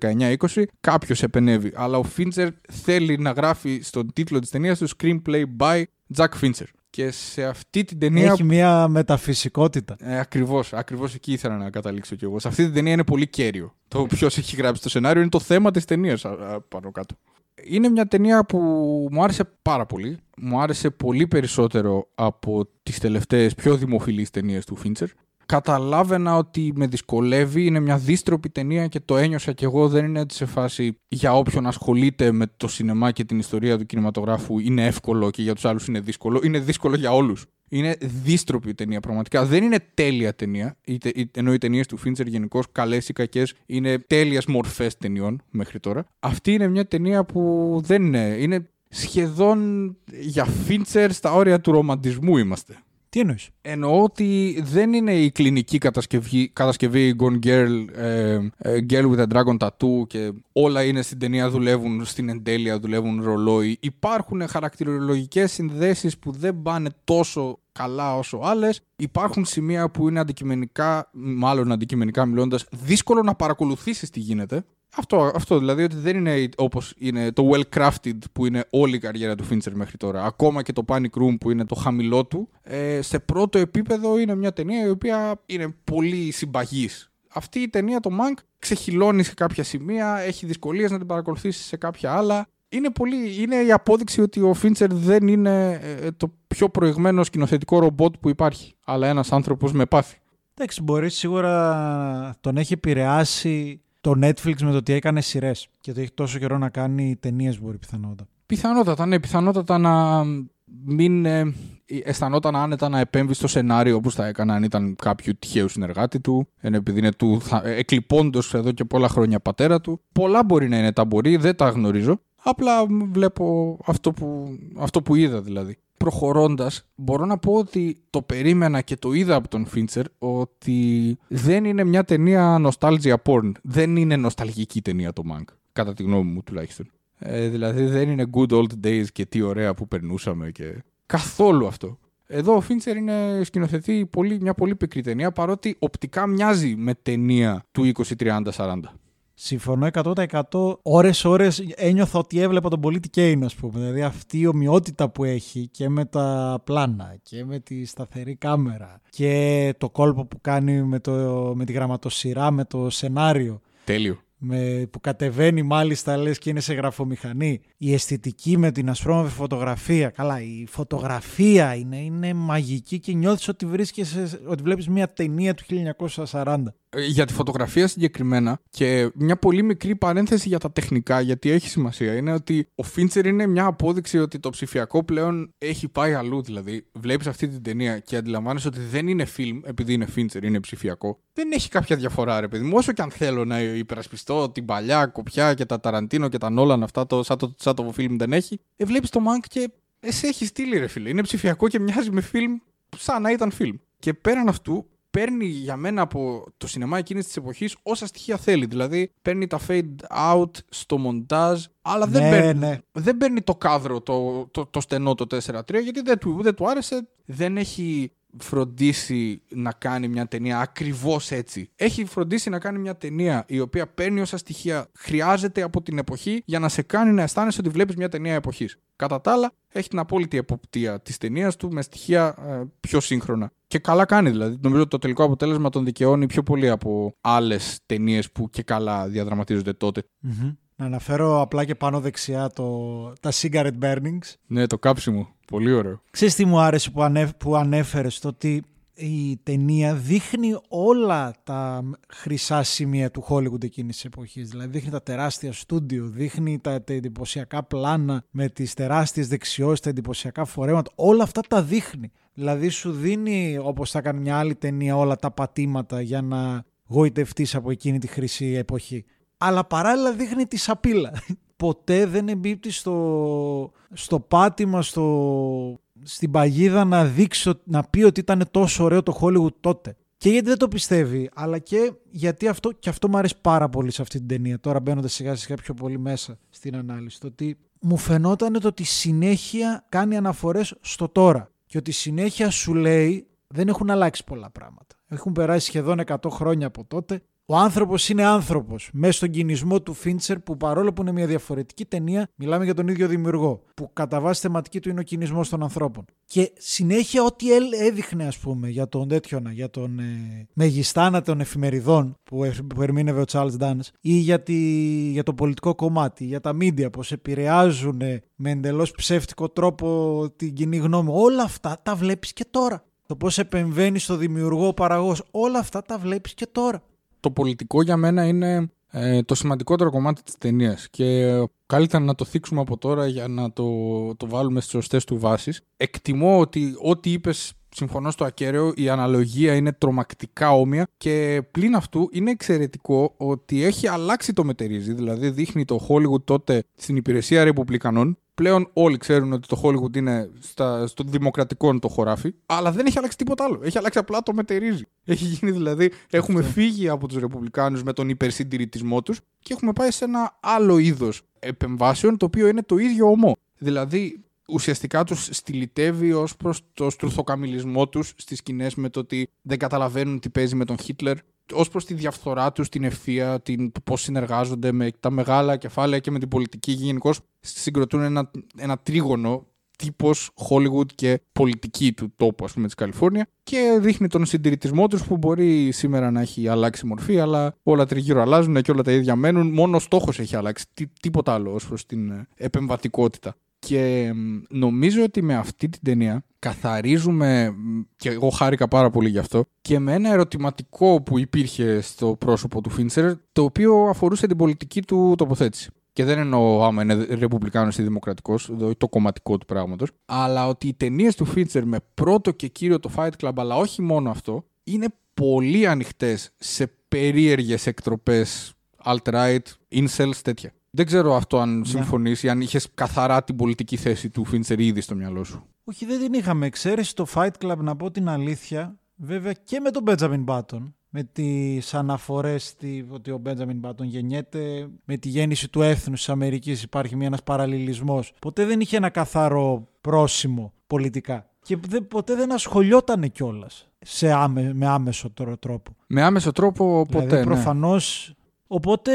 2019-20, κάποιος επενεύει. Αλλά ο Fincher θέλει να γράφει στον τίτλο της ταινίας του screenplay by Jack Fincher. Και σε αυτή την ταινία. Έχει μια μεταφυσικότητα. Ε, ακριβώς, ακριβώς εκεί ήθελα να καταλήξω κι εγώ. Σε αυτή την ταινία είναι πολύ κέριο. Το ποιος έχει γράψει το σενάριο είναι το θέμα της ταινίας πάνω κάτω. Είναι μια ταινία που μου άρεσε πάρα πολύ. Μου άρεσε πολύ περισσότερο από τις τελευταίες πιο δημοφιλείς ταινίες του Φίντσερ. Καταλάβαινα ότι με δυσκολεύει, είναι μια δίστροπη ταινία και το ένιωσα κι εγώ δεν είναι έτσι σε φάση για όποιον ασχολείται με το σινεμά και την ιστορία του κινηματογράφου είναι εύκολο και για τους άλλους είναι δύσκολο. Είναι δύσκολο για όλους. Είναι δίστροπη ταινία πραγματικά. Δεν είναι τέλεια ταινία. Είτε, είτε- ενώ οι ταινίες του Φίντσερ γενικώς, καλές ή κακές, είναι τέλειε μορφές ταινιών μέχρι τώρα. Αυτή είναι μια ταινία που δεν είναι. Είναι σχεδόν για Φίντσερ στα όρια του ρομαντισμού είμαστε. Τι εννοείς; Εννοώ ότι δεν είναι η κλινική κατασκευή, κατασκευή Gone Girl, ε, ε, Girl with a Dragon Tattoo και όλα είναι στην ταινία δουλεύουν στην εντέλεια, δουλεύουν ρολόι. Υπάρχουν χαρακτηρολογικές συνδέσεις που δεν πάνε τόσο καλά όσο άλλες. Υπάρχουν σημεία που είναι αντικειμενικά, μάλλον αντικειμενικά μιλώντας, δύσκολο να παρακολουθήσεις τι γίνεται. Αυτό, αυτό δηλαδή ότι δεν είναι όπως είναι το well crafted που είναι όλη η καριέρα του Fincher μέχρι τώρα. Ακόμα και το Panic Room που είναι το χαμηλό του. Ε, σε πρώτο επίπεδο είναι μια ταινία η οποία είναι πολύ συμπαγής. Αυτή η ταινία το Mank ξεχυλώνει σε κάποια σημεία, έχει δυσκολίες να την παρακολουθήσεις σε κάποια άλλα. Είναι, πολύ, είναι η απόδειξη ότι ο Fincher δεν είναι ε, το πιο προηγμένο σκηνοθετικό ρομπότ που υπάρχει, αλλά ένας άνθρωπος με πάθη. Εντάξει, μπορείς σίγουρα τον έχει επηρεάσει το Netflix με το ότι έκανε σειρές και ότι έχει τόσο καιρό να κάνει ταινίες, μπορεί πιθανότατα. Πιθανότατα, ναι, πιθανότατα να, μην ε, αισθανόταν άνετα να επέμβει στο σενάριο όπως θα έκανε αν ήταν κάποιου τυχαίου συνεργάτη του, ενώ επειδή είναι του θα, εκλειπώντος εδώ και πολλά χρόνια πατέρα του. Πολλά μπορεί να είναι τα μπορεί, δεν τα γνωρίζω. Απλά βλέπω αυτό που, αυτό που είδα δηλαδή. Προχωρώντας, μπορώ να πω ότι το περίμενα και το είδα από τον Φίντσερ ότι δεν είναι μια ταινία nostalgia porn. Δεν είναι νοσταλγική ταινία το Mank, κατά τη γνώμη μου τουλάχιστον. Ε, δηλαδή δεν είναι good old days και τι ωραία που περνούσαμε και καθόλου αυτό. Εδώ ο Φίντσερ είναι σκηνοθετεί πολύ, μια πολύ πικρή ταινία παρότι οπτικά μοιάζει με ταινία του 20-30-40. Συμφωνώ 100%. Ώρες-ώρες ένιωθα ότι έβλεπα τον πολίτη Κέιν, ας πούμε. Δηλαδή αυτή η ομοιότητα που έχει και με τα πλάνα και με τη σταθερή κάμερα και το κόλπο που κάνει με, το, με τη γραμματοσυρά, με το σενάριο. Τέλειο. με, που κατεβαίνει μάλιστα λες και είναι σε γραφομηχανή. Η αισθητική με την ασπρόμαυρη φωτογραφία. Καλά, η φωτογραφία είναι, είναι μαγική και νιώθεις ότι, βρίσκεσαι, ότι βλέπεις μια ταινία του 1940. Ε, για τη φωτογραφία συγκεκριμένα και μια πολύ μικρή παρένθεση για τα τεχνικά, γιατί έχει σημασία, είναι ότι ο Φίντσερ είναι μια απόδειξη ότι το ψηφιακό πλέον έχει πάει αλλού. Δηλαδή, βλέπεις αυτή την ταινία και αντιλαμβάνεσαι ότι δεν είναι φιλμ, επειδή είναι Φίντσερ, είναι ψηφιακό. Δεν έχει κάποια διαφορά, ρε παιδί μου. Όσο και αν θέλω να υπερασπιστώ την παλιά κοπιά και τα Ταραντίνο και τα Νόλαν, αυτά το, σαν, το, σαν το φιλμ δεν έχει, ε, βλέπεις το Mank και εσύ έχεις στείλει, ρε φίλε. Είναι ψηφιακό και μοιάζει με φιλμ σαν να ήταν φιλμ. Και πέραν αυτού, παίρνει για μένα από το σινεμά εκείνης της εποχής όσα στοιχεία θέλει. Δηλαδή, παίρνει τα fade out στο μοντάζ, αλλά δεν, Ναι, παίρνει, ναι. δεν παίρνει το κάδρο, το, το, το στενό το 4-3, γιατί δεν του, δεν του άρεσε. Δεν έχει φροντίσει να κάνει μια ταινία ακριβώς έτσι. Έχει φροντίσει να κάνει μια ταινία η οποία παίρνει όσα στοιχεία χρειάζεται από την εποχή για να σε κάνει να αισθάνεσαι ότι βλέπεις μια ταινία εποχής. Κατά τα άλλα, έχει την απόλυτη εποπτεία της ταινίας του με στοιχεία ε, πιο σύγχρονα. Και καλά κάνει δηλαδή. Νομίζω ότι το τελικό αποτέλεσμα τον δικαιώνει πιο πολύ από άλλες ταινίες που και καλά διαδραματίζονται τότε. Να αναφέρω απλά και πάνω δεξιά το, τα cigarette burnings. Ναι, το κάψιμο. Πολύ ωραίο. Ξέρεις τι μου άρεσε που, ανέ, που ανέφερες, το ότι η ταινία δείχνει όλα τα χρυσά σημεία του Hollywood εκείνης της εποχής. Δηλαδή δείχνει τα τεράστια στούντιο, δείχνει τα, τα εντυπωσιακά πλάνα με τις τεράστιες δεξιότητες, τα εντυπωσιακά φορέματα. Όλα αυτά τα δείχνει. Δηλαδή σου δίνει, όπως θα κάνει μια άλλη ταινία, όλα τα πατήματα για να γοητευτείς από εκείνη τη χρυσή εποχή. Αλλά παράλληλα δείχνει τη σαπίλα. Ποτέ δεν εμπίπτει στο, στο πάτημα, στο, στην παγίδα να δείξει, ότι- να πει ότι ήταν τόσο ωραίο το Hollywood τότε. Και γιατί δεν το πιστεύει, αλλά και γιατί αυτό, και αυτό μου αρέσει πάρα πολύ σε αυτή την ταινία. Τώρα μπαίνοντας σιγά σιγά πιο πολύ μέσα στην ανάλυση. Το ότι μου φαινόταν το ότι συνέχεια κάνει αναφορές στο τώρα. Και ότι συνέχεια σου λέει δεν έχουν αλλάξει πολλά πράγματα. Έχουν περάσει σχεδόν 100 χρόνια από τότε. Ο άνθρωπος είναι άνθρωπος. Μέσα στον κινησμό του Φίντσερ, που παρόλο που είναι μια διαφορετική ταινία, μιλάμε για τον ίδιο δημιουργό. Που κατά βάση θεματική του είναι ο κινησμός των ανθρώπων. Και συνέχεια ό,τι έλ- έδειχνε, ας πούμε, για τον τέτοιον, για τον ε, μεγιστάνα των εφημεριδών που, ε- που ερμήνευε ο Charles Dance, ή για, τη, για το πολιτικό κομμάτι, για τα μίντια, πώ επηρεάζουν ε, με εντελώς ψεύτικο τρόπο την κοινή γνώμη. Όλα αυτά τα βλέπεις και τώρα. Το πώς επεμβαίνει στο δημιουργό ο παραγωγός, όλα αυτά τα βλέπεις και τώρα. Το πολιτικό για μένα είναι ε, το σημαντικότερο κομμάτι της ταινίας. και καλύτερα να το θίξουμε από τώρα για να το, το βάλουμε στις σωστές του βάσεις. Εκτιμώ ότι ό,τι είπες συμφωνώ στο ακέραιο, η αναλογία είναι τρομακτικά όμοια και πλην αυτού είναι εξαιρετικό ότι έχει αλλάξει το μετερίζει, δηλαδή δείχνει το Hollywood τότε στην υπηρεσία ρεπουμπλικανών Πλέον όλοι ξέρουν ότι το Hollywood είναι στα, στο δημοκρατικό το χωράφι, αλλά δεν έχει αλλάξει τίποτα άλλο. Έχει αλλάξει απλά το μετερίζει. Έχει γίνει δηλαδή, έχουμε φύγει από τους Ρεπουμπλικάνους με τον υπερσυντηρητισμό τους και έχουμε πάει σε ένα άλλο είδος επεμβάσεων, το οποίο είναι το ίδιο ομό. Δηλαδή, ουσιαστικά τους στυλιτεύει ως προς το στρουθοκαμιλισμό τους στις σκηνές με το ότι δεν καταλαβαίνουν τι παίζει με τον Χίτλερ, ως προς τη διαφθορά τους, την ευθεία, την πώς συνεργάζονται με τα μεγάλα κεφάλαια και με την πολιτική και γενικώς συγκροτούν ένα, ένα τρίγωνο τύπος Hollywood και πολιτική του τόπου, ας πούμε, της Καλιφόρνια και δείχνει τον συντηρητισμό τους που μπορεί σήμερα να έχει αλλάξει μορφή, αλλά όλα τριγύρω αλλάζουν και όλα τα ίδια μένουν. Μόνο ο στόχος έχει αλλάξει, Τι, τίποτα άλλο ως προς την ε, επεμβατικότητα. Και μ, νομίζω ότι με αυτή την ταινία καθαρίζουμε, μ, και εγώ χάρηκα πάρα πολύ γι' αυτό, και με ένα ερωτηματικό που υπήρχε στο πρόσωπο του Φίντσερ, το οποίο αφορούσε την πολιτική του τοποθέτηση. Και δεν εννοώ άμα είναι ρεπουμπλικάνος ή δημοκρατικός, το κομματικό του πράγματος. Αλλά ότι οι ταινίες του Fincher με πρώτο και κύριο το Fight Club, αλλά όχι μόνο αυτό, είναι πολύ ανοιχτές σε περίεργες εκτροπές alt-right, incels, τέτοια. Δεν ξέρω αυτό αν Ναι. συμφωνείς ή αν είχες καθαρά την πολιτική θέση του Fincher ήδη στο μυαλό σου. Όχι, δεν την είχαμε εξαίρεση το Fight Club, να πω την αλήθεια. Βέβαια και με τον Benjamin Button. Με τις αναφορές στη, ότι ο Benjamin Button γεννιέται με τη γέννηση του έθνους της Αμερικής υπάρχει μια, ένας παραλληλισμός. Ποτέ δεν είχε ένα καθαρό πρόσημο πολιτικά. Και δεν- ποτέ δεν ασχολιότανε κιόλας σε άμε, με άμεσο τρο- τρόπο. Με άμεσο τρόπο ποτέ. δηλαδή ναι. προφανώς... Οπότε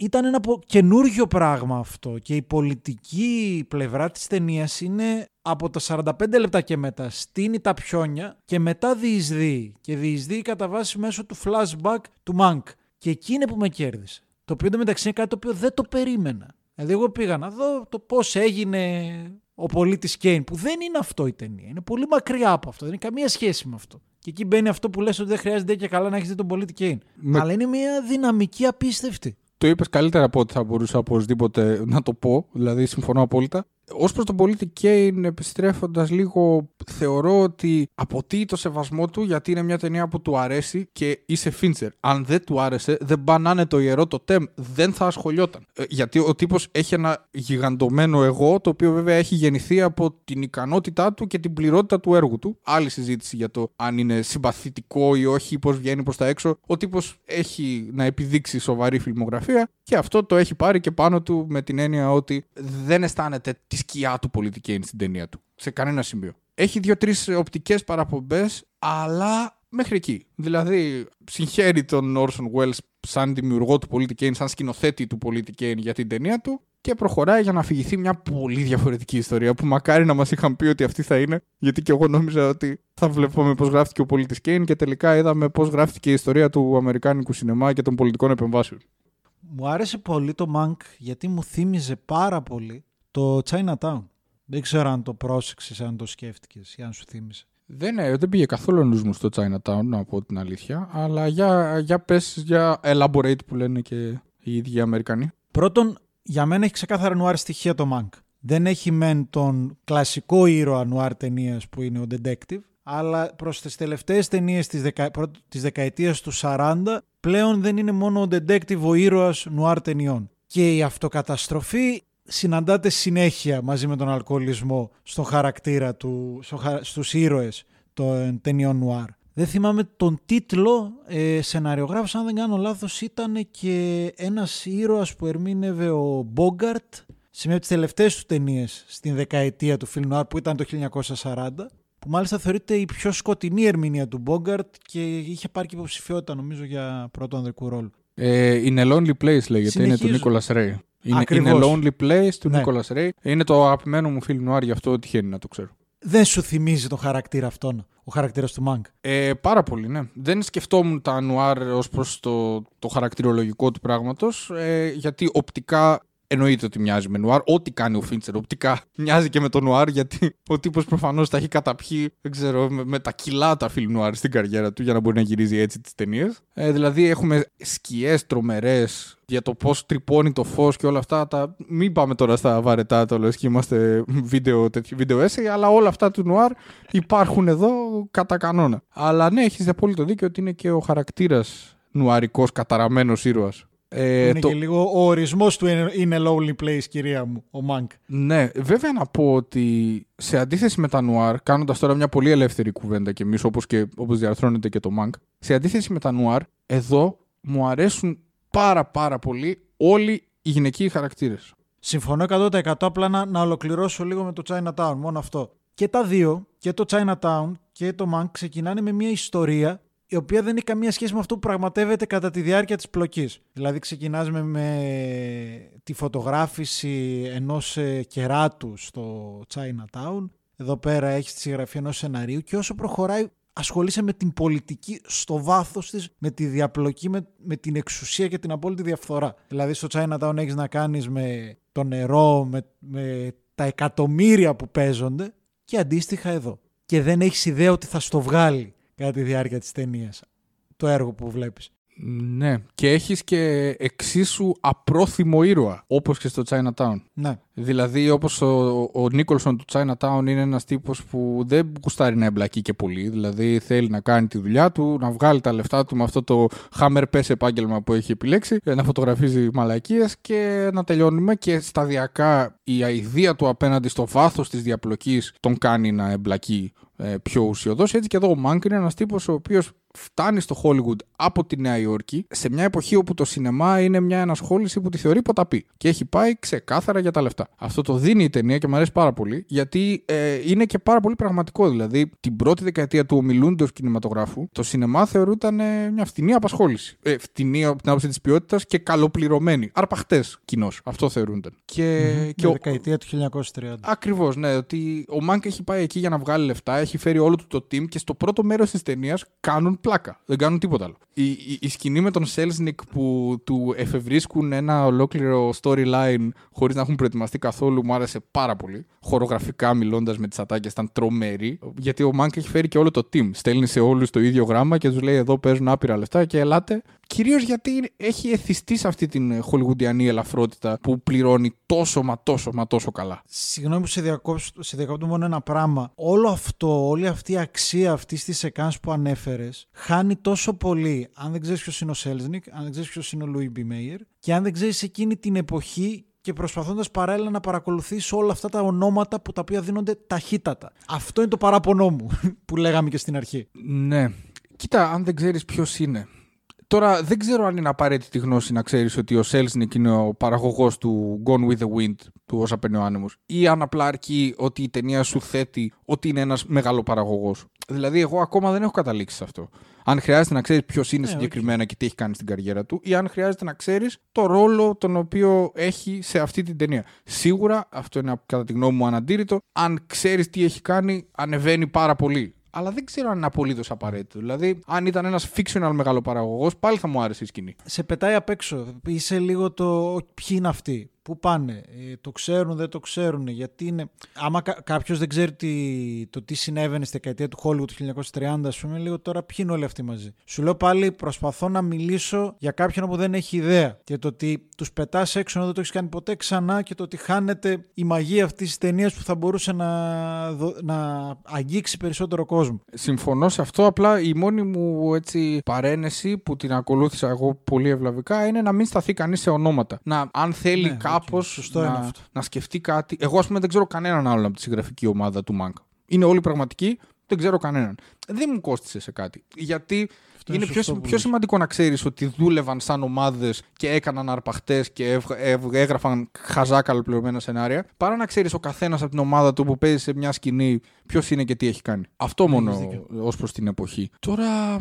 ήταν ένα πο- καινούργιο πράγμα αυτό και η πολιτική πλευρά της ταινίας είναι από τα 45 λεπτά και μετά στείνει τα πιόνια και μετά διεισδύει και διεισδύει κατά βάση μέσω του flashback του Mank και εκεί είναι που με κέρδισε. Το οποίο μεταξύ είναι κάτι το οποίο δεν το περίμενα. Δηλαδή εγώ πήγα να δω το πώς έγινε ο πολίτης Κέιν που δεν είναι αυτό η ταινία. Είναι πολύ μακριά από αυτό. Δεν έχει καμία σχέση με αυτό. Και εκεί μπαίνει αυτό που λες ότι δεν χρειάζεται και καλά να έχεις δει τον πολίτη Κέιν. Με- Αλλά είναι μια δυναμική απίστευτη. Το είπες καλύτερα από ό,τι θα μπορούσα οπωσδήποτε να το πω. Δηλαδή, συμφωνώ απόλυτα. Ω προς τον πολίτη Κέιν, επιστρέφοντας λίγο, θεωρώ ότι αποτείει το σεβασμό του γιατί είναι μια ταινία που του αρέσει και είσαι Φίντσερ. Αν δεν του άρεσε, δεν μπανάνε το ιερό το τεμ. Δεν θα ασχολιόταν. Ε, γιατί ο τύπος έχει ένα γιγαντωμένο εγώ, το οποίο βέβαια έχει γεννηθεί από την ικανότητά του και την πληρότητα του έργου του. Άλλη συζήτηση για το αν είναι συμπαθητικό ή όχι, πώς βγαίνει προς τα έξω. Ο τύπος έχει να επιδείξει σοβαρή φιλμογραφία και αυτό το έχει πάρει και πάνω του με την έννοια ότι δεν αισθάνεται τη σκιά του πολιτική στην ταινία του. Σε κανένα σημείο. Έχει δύο-τρεις οπτικές παραπομπές, αλλά μέχρι εκεί. Δηλαδή, συγχαίρει τον Orson Welles σαν δημιουργό του Πολίτη Κέιν, σαν σκηνοθέτη του Πολίτη Κέιν για την ταινία του και προχωράει για να αφηγηθεί μια πολύ διαφορετική ιστορία που μακάρι να μας είχαν πει ότι αυτή θα είναι, γιατί και εγώ νόμιζα ότι θα βλέπαμε πώς γράφτηκε ο Πολίτη Κέιν και τελικά είδαμε πώς γράφτηκε η ιστορία του Αμερικάνικου σινεμά και των πολιτικών επεμβάσεων. Μου άρεσε πολύ το Mank γιατί μου θύμιζε πάρα πολύ το Chinatown. Δεν ξέρω αν το πρόσεξες, αν το σκέφτηκες ή αν σου θύμισε. Δεν, ε, δεν πήγε καθόλου ο νους μου στο Chinatown, να πω την αλήθεια. Αλλά για, για πες, για elaborate που λένε και οι ίδιοι οι Αμερικανοί. Πρώτον, για μένα έχει ξεκάθαρα νουάρ στοιχεία το Mank. Δεν έχει μεν τον κλασικό ήρωα νουάρ ταινίας που είναι ο Detective, αλλά προς τις τελευταίες ταινίες της, δεκα... πρώτα- της δεκαετίας του 40 πλέον δεν είναι μόνο ο Detective ο ήρωας νουάρ ταινιών. Και η αυτοκαταστροφή συναντάται συνέχεια μαζί με τον αλκοολισμό στον χαρακτήρα του, στο, χαρα- στους ήρωες των ταινιών νουάρ. Δεν θυμάμαι τον τίτλο, ε, σεναριογράφος αν δεν κάνω λάθος ήταν και ένας ήρωας που ερμήνευε ο Μπόγκαρτ σε μια από τις τελευταίες του ταινίες στην δεκαετία του φιλμ νουάρ που ήταν το 1940 που μάλιστα θεωρείται η πιο σκοτεινή ερμηνεία του Μπόγκαρτ και είχε πάρει και υποψηφιότητα νομίζω για πρώτο ανδρικού ρόλο. Ε, In a Lonely Place λέγεται, είναι του Συνεχίζω. Nicholas Ray. Είναι, Ακριβώς. In a Lonely Place του Ναι. Nicholas Ray. Είναι το αγαπημένο μου film noir, γι' αυτό τυχαίνει να το ξέρω. Δεν σου θυμίζει τον χαρακτήρα αυτόν, ο χαρακτήρας του Μάνκ. Ε, πάρα πολύ, ναι. Δεν σκεφτόμουν τα νουάρ ως προς το, το χαρακτηρολογικό του πράγματος, ε, γιατί οπτικά εννοείται ότι μοιάζει με νουάρ. Ό,τι κάνει ο Φίντσερ οπτικά μοιάζει και με το νουάρ, γιατί ο τύπος προφανώς τα έχει καταπιεί, δεν ξέρω, με, με τα κιλά τα φιλμ νουάρ στην καριέρα του για να μπορεί να γυρίζει έτσι τις ταινίες. Ε, δηλαδή έχουμε σκιές τρομερές για το πώς τρυπώνει το φως και όλα αυτά. Τα... Μην πάμε τώρα στα βαρετά, το λες και είμαστε βίντεο, τέτοιο, video essay, αλλά όλα αυτά του νουάρ υπάρχουν εδώ κατά κανόνα. Αλλά ναι, έχεις απόλυτο δίκιο ότι είναι και ο χαρακτήρας νουαρικός καταραμένος ήρωας. Ε, είναι το- και λίγο ο ορισμός του είναι- είναι lonely place κυρία μου, ο Μάγκ. Ναι, βέβαια να πω ότι σε αντίθεση με τα νουάρ, κάνοντας τώρα μια πολύ ελεύθερη κουβέντα και εμείς όπως όπως διαρθρώνεται και το Mank, σε αντίθεση με τα νουάρ, εδώ μου αρέσουν πάρα πάρα πολύ όλοι οι γυναικοί χαρακτήρες. Συμφωνώ 100% απλά να, να ολοκληρώσω λίγο με το Chinatown, μόνο αυτό. Και τα δύο, και το Chinatown και το Mank, ξεκινάνε με μια ιστορία η οποία δεν έχει καμία σχέση με αυτό που πραγματεύεται κατά τη διάρκεια της πλοκής. Δηλαδή ξεκινάς με, με τη φωτογράφηση ενός ε, κεράτου στο Chinatown. Εδώ πέρα έχεις τη συγγραφή ενός σεναρίου και όσο προχωράει ασχολείσαι με την πολιτική στο βάθος της, με τη διαπλοκή, με, με την εξουσία και την απόλυτη διαφθορά. Δηλαδή στο Chinatown έχεις να κάνεις με το νερό, με, με τα εκατομμύρια που παίζονται και αντίστοιχα εδώ. Και δεν έχεις ιδέα ότι θα στο βγάλει κατά τη διάρκεια της ταινίας το έργο που βλέπεις. Ναι. Και έχεις και εξίσου απρόθυμο ήρωα, όπως και στο Chinatown. Ναι. Δηλαδή, όπως ο, ο Νίκολσον του Chinatown είναι ένας τύπος που δεν κουστάρει να εμπλακεί και πολύ. Δηλαδή, θέλει να κάνει τη δουλειά του, να βγάλει τα λεφτά του με αυτό το hammer pass επάγγελμα που έχει επιλέξει, να φωτογραφίζει μαλακίες και να τελειώνουμε. Και σταδιακά η αηδία του απέναντι στο βάθος της διαπλοκής τον κάνει να εμπλακεί ε, πιο ουσιοδός. Έτσι και εδώ ο Μάνκ είναι ένας τύπος ο οποίος φτάνει στο Hollywood από τη Νέα Υόρκη σε μια εποχή όπου το σινεμά είναι μια ενασχόληση που τη θεωρεί ποταπή. Και έχει πάει ξεκάθαρα για τα λεφτά. Αυτό το δίνει η ταινία και μου αρέσει πάρα πολύ γιατί ε, είναι και πάρα πολύ πραγματικό. Δηλαδή την πρώτη δεκαετία του ομιλούντο κινηματογράφου το σινεμά θεωρούταν ε, μια φτηνή απασχόληση. Ε, φτηνή από την άποψη της ποιότητας και καλοπληρωμένη. Αρπαχτές κοινώ. Αυτό θεωρούνταν. Και, Mm-hmm. και ο, δεκαετία του 1930. Ακριβώς, ναι. Ότι ο Μάνκ έχει πάει εκεί για να βγάλει λεφτά, έχει φέρει όλο του το team και στο πρώτο μέρος της ταινίας κάνουν πλάκα. Δεν κάνουν τίποτα άλλο. Η, η, η σκηνή με τον Σέλσνικ που του εφευρίσκουν ένα ολόκληρο storyline χωρίς να έχουν προετοιμαστεί καθόλου μου άρεσε πάρα πολύ. Χορογραφικά μιλώντας με τις ατάκες ήταν τρομερή. Γιατί ο Μάνκ έχει φέρει και όλο το team. Στέλνει σε όλους το ίδιο γράμμα και τους λέει: Εδώ παίζουν άπειρα λεφτά και ελάτε. Κυρίως γιατί έχει εθιστεί σε αυτή την χολιγουντιανή ελαφρότητα που πληρώνει τόσο μα τόσο μα τόσο καλά. Συγγνώμη που σε διακόπτω, σε διακόπτω μόνο ένα πράγμα. Όλο αυτό, όλη αυτή η αξία αυτής της σεκάνς που ανέφερες, χάνει τόσο πολύ αν δεν ξέρεις ποιος είναι ο Σέλσνικ, αν δεν ξέρεις ποιος είναι ο Λούι Μπι Μέιερ και αν δεν ξέρεις εκείνη την εποχή και προσπαθώντας παράλληλα να παρακολουθήσει όλα αυτά τα ονόματα που τα οποία δίνονται ταχύτατα. Αυτό είναι το παράπονό μου που λέγαμε και στην αρχή. Ναι. Κοίτα, αν δεν ξέρεις ποιος είναι. Τώρα δεν ξέρω αν είναι απαραίτητη γνώση να ξέρεις ότι ο Σέλσνικ είναι ο παραγωγός του Gone with the Wind, του Όσα παίρνει ο άνεμος, ή αν απλά αρκεί ότι η ταινία σου θέτει ότι είναι ένας μεγάλο παραγωγό. Δηλαδή, εγώ ακόμα δεν έχω καταλήξει σε αυτό. Αν χρειάζεται να ξέρεις ποιος είναι Ναι, συγκεκριμένα και τι έχει κάνει στην καριέρα του, ή αν χρειάζεται να ξέρεις το ρόλο τον οποίο έχει σε αυτή την ταινία. Σίγουρα, αυτό είναι κατά τη γνώμη μου αναντήρητο, αν ξέρεις τι έχει κάνει, ανεβαίνει πάρα πολύ. Αλλά δεν ξέρω αν είναι απολύτως απαραίτητο. Δηλαδή, αν ήταν ένας fictional μεγάλο παραγωγό, πάλι θα μου άρεσε η σκηνή. σε πετάει απ' έξω. Είσαι λίγο το ποιοι είναι αυτοί, πού πάνε, ε, το ξέρουν, δεν το ξέρουν, γιατί είναι... Άμα κα- κάποιος δεν ξέρει τι, το τι συνέβαινε στη δεκαετία του Hollywood του 1930, ας πούμε, λίγο τώρα ποιοι είναι όλοι αυτοί μαζί. Σου λέω πάλι προσπαθώ να μιλήσω για κάποιον που δεν έχει ιδέα και το ότι τους πετάς έξω ενώ δεν το έχεις κάνει ποτέ ξανά και το ότι χάνεται η μαγεία αυτής της ταινίας που θα μπορούσε να, δο- να αγγίξει περισσότερο κόσμο. Συμφωνώ σε αυτό. Απλά η μόνη μου έτσι, παραίνεση που την ακολούθησα εγώ πολύ ευλαβικά είναι να μην σταθεί κανείς σε ονόματα. Να, αν θέλει Ναι, κάπως οκ, σωστό είναι να, αυτό. να σκεφτεί κάτι. Εγώ, ας πούμε, δεν ξέρω κανέναν άλλον από τη συγγραφική ομάδα του Μάνκ. Είναι όλοι πραγματικοί, δεν ξέρω κανέναν. Δεν μου κόστησε σε κάτι. Γιατί Αυτό είναι είναι πιο, σωστό σι- που πιο λες. σημαντικό να ξέρεις ότι δούλευαν σαν ομάδες και έκαναν αρπαχτές και έβγα- έβγα- έγραφαν χαζά καλοπληρωμένα σενάρια, παρά να ξέρεις ο καθένας από την ομάδα του που παίζει σε μια σκηνή ποιος είναι και τι έχει κάνει. Αυτό μόνο έχεις δίκιο. ως προς την εποχή. Τώρα.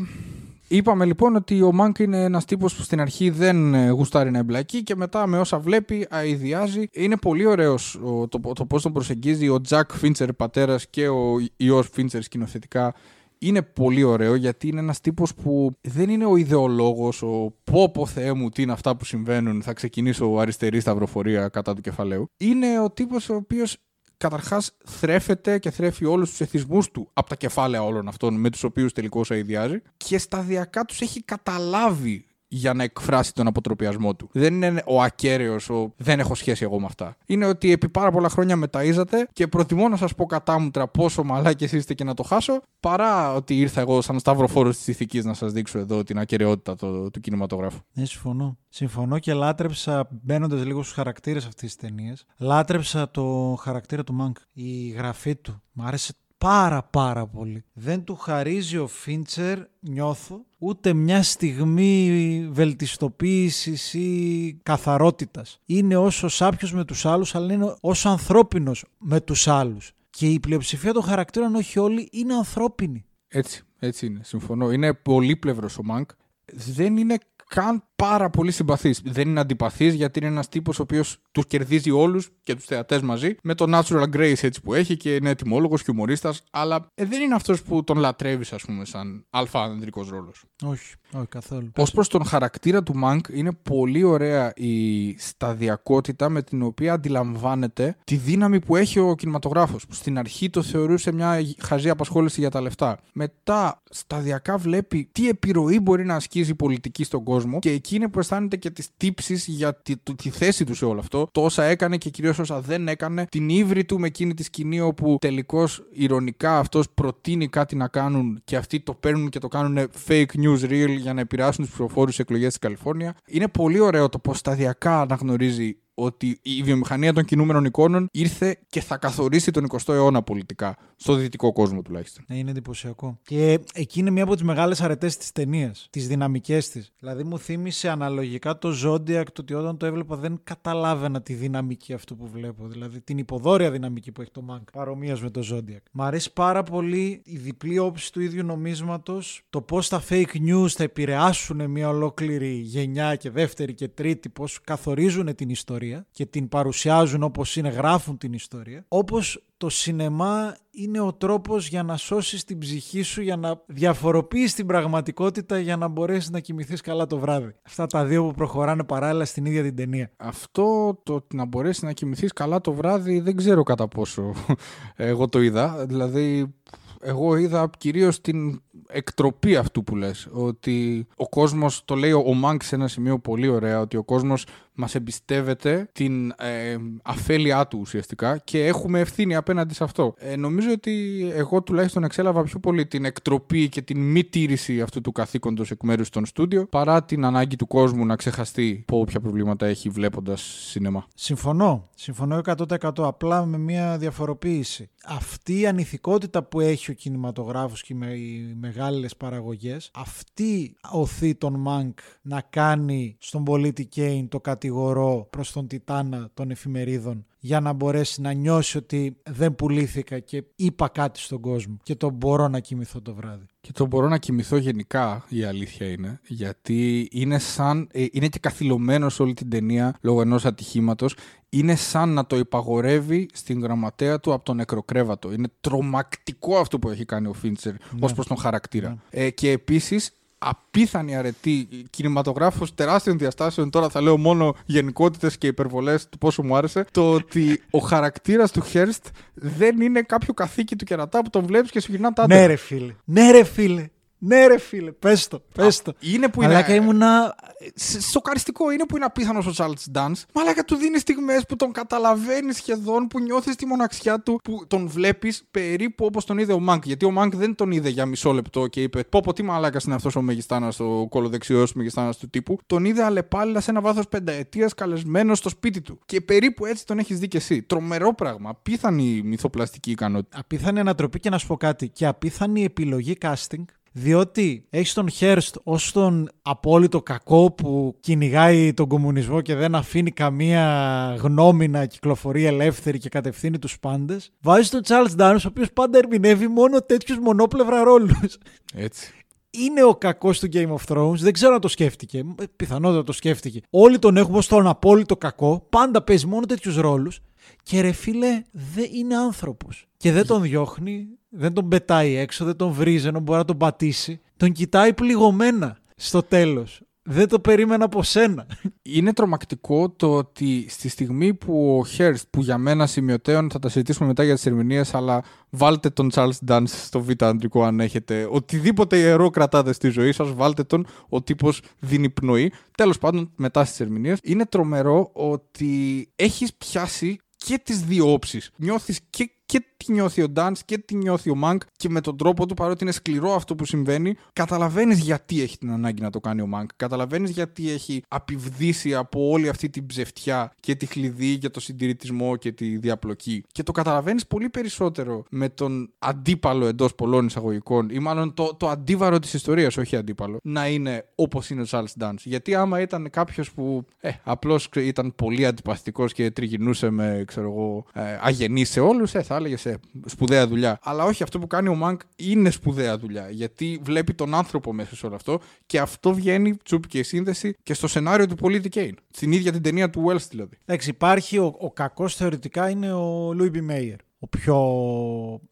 Είπαμε λοιπόν ότι ο Μάνκ είναι ένας τύπος που στην αρχή δεν ε, γουστάρει να εμπλακεί και μετά με όσα βλέπει αειδιάζει. Είναι πολύ ωραίος το, το πώς τον προσεγγίζει ο Τζακ Φίντσερ πατέρας και ο ιό Φίντσερ σκηνοθετικά. Είναι πολύ ωραίο γιατί είναι ένας τύπος που δεν είναι ο ιδεολόγος, ο πω πω θεέ μου τι είναι αυτά που συμβαίνουν, θα ξεκινήσω αριστερή σταυροφορία κατά του κεφαλαίου. Είναι ο τύπος ο οποίος καταρχάς θρέφεται και θρέφει όλους τους εθισμούς του από τα κεφάλαια όλων αυτών με τους οποίους τελικώς αειδιάζει και σταδιακά τους έχει καταλάβει για να εκφράσει τον αποτροπιασμό του. Δεν είναι ο ακέραιος, ο δεν έχω σχέση εγώ με αυτά. Είναι ότι επί πάρα πολλά χρόνια μεταίζατε και προτιμώ να σας πω κατάμουτρα πόσο μαλάκες είστε και να το χάσω, παρά ότι ήρθα εγώ σαν σταυροφόρος της ηθικής να σας δείξω εδώ την ακαιρεότητα του, του κινηματογράφου. Ναι, συμφωνώ. Συμφωνώ και λάτρεψα, μπαίνοντας λίγο στους χαρακτήρες αυτής της ταινίας, λάτρεψα το χαρακτήρα του Μάνκ. Η γραφή του. Μ' άρεσε πάρα πάρα πολύ. Δεν του χαρίζει ο Φίντσερ, νιώθω, ούτε μια στιγμή βελτιστοποίησης ή καθαρότητας. Είναι όσο σάπιος με τους άλλους, αλλά είναι όσο ανθρώπινος με τους άλλους. Και η πλειοψηφία των χαρακτήρων, όχι όλοι, είναι ανθρώπινοι. Έτσι, έτσι είναι. Συμφωνώ. Είναι πολύπλευρος ο Μάνκ. Δεν είναι καν πάρα πολύ συμπαθή. Δεν είναι αντιπαθής γιατί είναι ένας τύπος ο οποίος τους κερδίζει όλους και τους θεατές μαζί με το natural grace έτσι που έχει και είναι ετοιμόλογος και humorista. Αλλά ε, δεν είναι αυτός που τον λατρεύεις, ας πούμε, σαν αλφα ανδρικό ρόλος. Όχι, όχι καθόλου. Ω προς τον χαρακτήρα του Μανκ, είναι πολύ ωραία η σταδιακότητα με την οποία αντιλαμβάνεται τη δύναμη που έχει ο κινηματογράφος. Στην αρχή το θεωρούσε μια χαζή απασχόληση για τα λεφτά. Μετά σταδιακά βλέπει τι επιρροή μπορεί να ασκήσει η πολιτική στον κόσμο και εκείνη που αισθάνεται και τις τύψεις για τη, το- τη θέση του σε όλο αυτό. Το όσα έκανε και κυρίως όσα δεν έκανε. Την ύβρη του με εκείνη τη σκηνή όπου τελικώς ηρωνικά αυτός προτείνει κάτι να κάνουν και αυτοί το παίρνουν και το κάνουν fake news real για να επηρεάσουν του ψηφοφόρους στις εκλογές στη Καλιφόρνια. Είναι πολύ ωραίο το πώς σταδιακά αναγνωρίζει ότι η βιομηχανία των κινούμενων εικόνων ήρθε και θα καθορίσει τον 20ο αιώνα πολιτικά. Στο δυτικό κόσμο τουλάχιστον. Ναι, είναι εντυπωσιακό. Και εκεί είναι μία από τις μεγάλες αρετές της ταινίας. Τις δυναμικές της. Δηλαδή μου θύμισε αναλογικά το Zodiac το ότι όταν το έβλεπα δεν καταλάβαινα τη δυναμική αυτού που βλέπω. Δηλαδή την υποδόρια δυναμική που έχει το Mank. Παρομοία με το Zodiac. Μ' αρέσει πάρα πολύ η διπλή όψη του ίδιου νομίσματος. Το πώς τα fake news θα επηρεάσουν μια ολόκληρη γενιά και δεύτερη και τρίτη. Πώς καθορίζουν την ιστορία και την παρουσιάζουν όπως είναι, γράφουν την ιστορία. Όπως το σινεμά είναι ο τρόπος για να σώσεις την ψυχή σου, για να διαφοροποιείς την πραγματικότητα για να μπορέσεις να κοιμηθείς καλά το βράδυ. Αυτά τα δύο που προχωράνε παράλληλα στην ίδια την ταινία. Αυτό το να μπορέσεις να κοιμηθείς καλά το βράδυ δεν ξέρω κατά πόσο εγώ το είδα. Δηλαδή εγώ είδα κυρίως την εκτροπή αυτού που λες. Ότι ο κόσμος, το λέει ο Μάνκ σε ένα σημείο πολύ ωραία, ότι ο κόσμος μας εμπιστεύεται την ε, αφέλειά του ουσιαστικά και έχουμε ευθύνη απέναντι σε αυτό. Ε, νομίζω ότι εγώ τουλάχιστον εξέλαβα πιο πολύ την εκτροπή και την μη τήρηση αυτού του καθήκοντος εκ μέρους των στούντιο παρά την ανάγκη του κόσμου να ξεχαστεί από όποια προβλήματα έχει βλέποντας σινεμά. Συμφωνώ. Συμφωνώ 100% απλά με μια διαφοροποίηση. Αυτή η ανηθικότητα που έχει ο κινηματογράφος και με οι μεγάλες παραγωγές, αυτή οθεί τον Μάνκ να κάνει στον πολίτη Κέιν το κατηγορό προς τον Τιτάνα των εφημερίδων για να μπορέσει να νιώσει ότι δεν πουλήθηκα και είπα κάτι στον κόσμο και το μπορώ να κοιμηθώ το βράδυ. Και το μπορώ να κοιμηθώ γενικά, η αλήθεια είναι, γιατί είναι σαν, ε, είναι και καθυλωμένος σε όλη την ταινία λόγω ενός ατυχήματος, είναι σαν να το υπαγορεύει στην γραμματέα του από τον νεκροκρέβατο. Είναι τρομακτικό αυτό που έχει κάνει ο Φίντσερ Ναι. ως προς τον χαρακτήρα. Ε, και επίσης απίθανη αρετή κινηματογράφος τεράστιων διαστάσεων. Τώρα θα λέω μόνο γενικότητες και υπερβολές του πόσο μου άρεσε. Το ότι ο χαρακτήρας του Χέρστ δεν είναι κάποιο καθήκη του κερατά που τον βλέπεις και σου γυρνά τα άντερα. Ναι ρε φίλε, ναι ρε φίλε, ναι ρε φίλε, πες το, πες το. Είναι που είναι. Μαλάκα ήμουνα... Σ- Σοκαριστικό είναι που είναι απίθανος ο Charles Dance. Μαλάκα του δίνεις στιγμές που τον καταλαβαίνεις σχεδόν, που νιώθεις τη μοναξιά του, που τον βλέπεις περίπου όπως τον είδε ο Μάνκ. Γιατί ο Μάνκ δεν τον είδε για μισό λεπτό και είπε: Πω, πω τι μαλάκας είναι αυτός ο μεγιστάνας, ο κολοδεξιό μεγιστάνας του τύπου. Τον είδε αλλεπάλληλα σε ένα βάθος πενταετίας καλεσμένος στο σπίτι του. Και περίπου έτσι τον έχεις δει κι εσύ. Τρομερό πράγμα. Απίθανη μυθοπλαστική ικανότητα. Απίθανη ανατροπή και να σου πω κάτι. Και απίθανη επιλογή casting. Διότι έχεις τον Χέρστ ως τον απόλυτο κακό που κυνηγάει τον κομμουνισμό και δεν αφήνει καμία γνώμη να κυκλοφορεί ελεύθερη και κατευθύνει τους πάντες. Βάζεις τον Charles Dance, ο οποίος πάντα ερμηνεύει μόνο τέτοιους μονόπλευρα ρόλους. Έτσι. Είναι ο κακός του Game of Thrones. Δεν ξέρω αν το σκέφτηκε. Ε, Πιθανότατα το σκέφτηκε. Όλοι τον έχουμε ως τον απόλυτο κακό. Πάντα παίζει μόνο τέτοιους ρόλους. Και ρε φίλε, δεν είναι άνθρωπος. Και δεν τον διώχνει, δεν τον πετάει έξω, δεν τον βρίζει ενώ μπορεί να τον πατήσει. Τον κοιτάει πληγωμένα στο τέλος. Δεν το περίμενα από σένα. Είναι τρομακτικό το ότι στη στιγμή που ο Χέρστ, που για μένα σημειωτέων θα τα συζητήσουμε μετά για τις ερμηνείες, αλλά βάλτε τον Charles Dance στο β' αντρικό αν έχετε οτιδήποτε ιερό κρατάτε στη ζωή σας, βάλτε τον, ο τύπος δίνει πνοή. Τέλος πάντων, μετά στις ερμηνείες, είναι τρομερό ότι έχεις πιάσει και τις δύο όψεις. Νιώθεις και, και τι νιώθει ο Dance και τι νιώθει ο Μάνκ και με τον τρόπο του, παρότι είναι σκληρό αυτό που συμβαίνει, καταλαβαίνεις γιατί έχει την ανάγκη να το κάνει ο Μάνκ. Καταλαβαίνεις γιατί έχει απειβδίσει από όλη αυτή την ψευτιά και τη χλειδί για το συντηρητισμό και τη διαπλοκή. Και το καταλαβαίνεις πολύ περισσότερο με τον αντίπαλο εντός πολλών εισαγωγικών, ή μάλλον το, το αντίβαρο της ιστορίας, όχι αντίπαλο, να είναι όπως είναι ο Charles Dance. Γιατί άμα ήταν κάποιος που ε, απλώς ήταν πολύ αντιπαθητικός και τριγυρνούσε με ξέρω εγώ, ε, αγενή σε όλους, ε, θα έλεγε σπουδαία δουλειά. Αλλά όχι, αυτό που κάνει ο Μανκ είναι σπουδαία δουλειά. Γιατί βλέπει τον άνθρωπο μέσα σε όλο αυτό και αυτό βγαίνει τσούπι και η σύνδεση και στο σενάριο του πολίτη Κέιν. Στην ίδια την ταινία του Wells δηλαδή. Εντάξει, υπάρχει ο, ο κακός θεωρητικά είναι ο Λούι Μπι Μέιερ. Ο πιο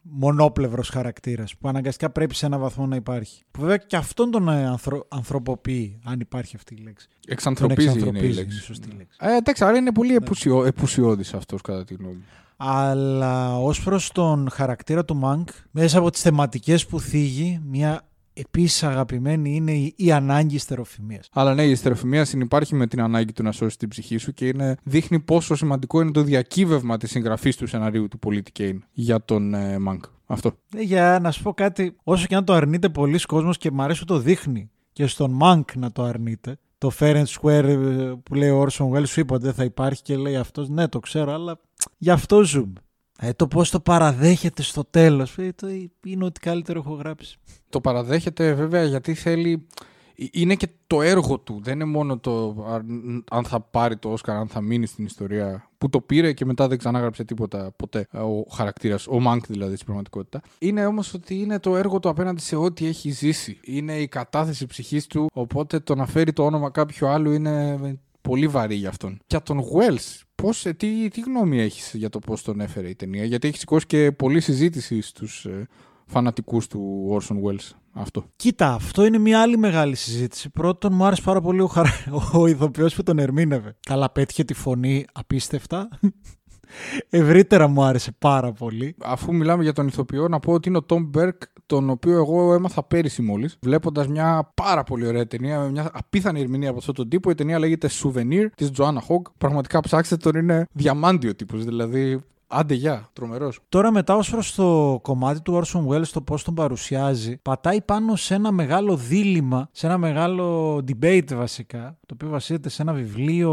μονόπλευρος χαρακτήρας που αναγκαστικά πρέπει σε έναν βαθμό να υπάρχει. Που βέβαια και αυτόν τον ε, ανθρω, ανθρωποποιεί, αν υπάρχει αυτή η λέξη. Τον Εξανθρωπίζει, είναι η εξανθρωπίζει, λέξη. είναι η σωστή λέξη. Ε, εντάξει, άρα είναι πολύ επουσιω, επουσιώδης αυτός κατά τη γνώμη μου. Αλλά ως προς τον χαρακτήρα του Μανκ, μέσα από τις θεματικές που θίγει, μια επίσης αγαπημένη είναι η, η ανάγκη στεροφημίας. Αλλά ναι, η ιστεροφημία συνυπάρχει με την ανάγκη του να σώσει την ψυχή σου και είναι, δείχνει πόσο σημαντικό είναι το διακύβευμα της συγγραφής του σεναρίου του πολίτη Κέιν για τον ε, Μανκ. Αυτό. Ε, για να σου πω κάτι, όσο και αν το αρνείται πολλοί κόσμος και μου αρέσει που το δείχνει και στον Μανκ να το αρνείται, το Fair and Square ε, που λέει ο Orson Welles σου είπα ότι δεν θα υπάρχει και λέει αυτός ναι το ξέρω αλλά γι' αυτό ζούμε. Ε, το πώς το παραδέχεται στο τέλος ε, το, είναι ό,τι καλύτερο έχω γράψει. Το παραδέχεται βέβαια γιατί θέλει. ε, Είναι και το έργο του. Δεν είναι μόνο το αν- αν θα πάρει το Όσκαρ, αν θα μείνει στην ιστορία που το πήρε και μετά δεν ξανάγραψε τίποτα ποτέ ε, ο χαρακτήρας, ο Μάνκ δηλαδή στην πραγματικότητα. Είναι όμως ότι είναι το έργο του απέναντι σε ό,τι έχει ζήσει. Είναι η κατάθεση ψυχής του, οπότε το να φέρει το όνομα κάποιου άλλου είναι πολύ βαρύ για αυτόν. Για τον Wells, πώς, ε, τι, τι γνώμη έχεις για το πώς τον έφερε η ταινία, γιατί έχει σηκώσει και πολλή συζήτηση στους ε, φανατικούς του Orson Welles αυτό. Κοίτα, αυτό είναι μια άλλη μεγάλη συζήτηση. Πρώτον, μου άρεσε πάρα πολύ ο, χαρα... ο ηθοποιός που τον ερμήνευε. Καλά, πέτυχε τη φωνή απίστευτα. Ευρύτερα μου άρεσε πάρα πολύ. Αφού μιλάμε για τον ηθοποιό, να πω ότι είναι ο Tom Burke, τον οποίο εγώ έμαθα πέρυσι μόλις, βλέποντας μια πάρα πολύ ωραία ταινία, με μια απίθανη ερμηνεία από αυτόν τον τύπο. Η ταινία λέγεται Souvenir της Joanna Hogg. Πραγματικά ψάξτε τον, είναι διαμάντιο τύπος. Δηλαδή, άντε γεια, τρομερός. Τώρα μετά ως προς το κομμάτι του Orson Welles, το πώς τον παρουσιάζει, πατάει πάνω σε ένα μεγάλο δίλημα, σε ένα μεγάλο debate βασικά, το οποίο βασίζεται σε ένα βιβλίο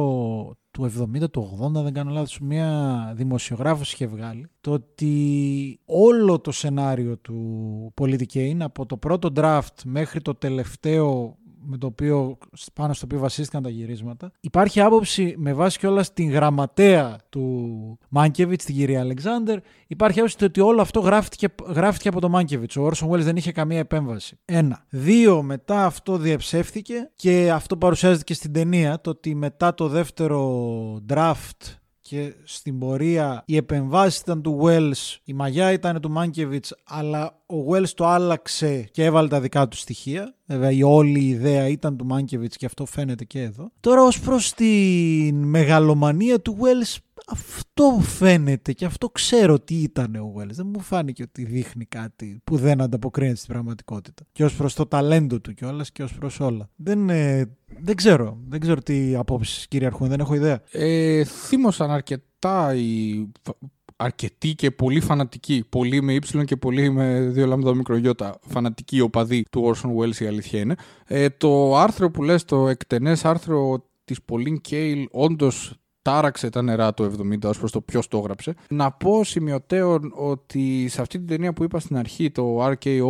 του 70, του 80, δεν κάνω λάθος, μία δημοσιογράφος είχε βγάλει, το ότι όλο το σενάριο του Πολίτη Kane, από το πρώτο draft μέχρι το τελευταίο με το οποίο, πάνω στο οποίο βασίστηκαν τα γυρίσματα. Υπάρχει άποψη με βάση κιόλας την γραμματέα του Μάνκεβιτς, την κυρία Αλεξάνδερ. Υπάρχει άποψη ότι όλο αυτό γράφτηκε, γράφτηκε από τον Μάνκεβιτς. Ο Όρσον Welles δεν είχε καμία επέμβαση. Ένα. Δύο, μετά αυτό διαψεύθηκε και αυτό παρουσιάζεται και στην ταινία. Το ότι μετά το δεύτερο draft και στην πορεία οι επεμβάσεις ήταν του Wells, η μαγιά ήταν του Μάνκεβιτς, αλλά ο Wells το άλλαξε και έβαλε τα δικά του στοιχεία. Βέβαια η όλη ιδέα ήταν του Μάνκεβιτς και αυτό φαίνεται και εδώ. Τώρα ως προς την μεγαλομανία του Wells, αυτό φαίνεται και αυτό ξέρω τι ήταν ο Wells. Δεν μου φάνηκε ότι δείχνει κάτι που δεν ανταποκρίνεται στην πραγματικότητα. Και ως προς το ταλέντο του κιόλας και ως προς όλα. Δεν, ε, δεν ξέρω. Δεν ξέρω τι απόψεις κυριαρχούν. Δεν έχω ιδέα. Ε, θύμωσαν αρκετά οι φα- αρκετοί και πολύ φανατικοί, πολύ με ύψιλον και πολύ με δύο λάμδα μικρογιώτα, φανατικοί οπαδοί του Orson Welles η αλήθεια είναι. Ε, το άρθρο που λες, το εκτενές άρθρο της Pauline Kael, όντως τάραξε τα νερά το 70 ως προς το ποιος το έγραψε. Να πω σημειωτέον ότι σε αυτή την ταινία που είπα στην αρχή, το RKO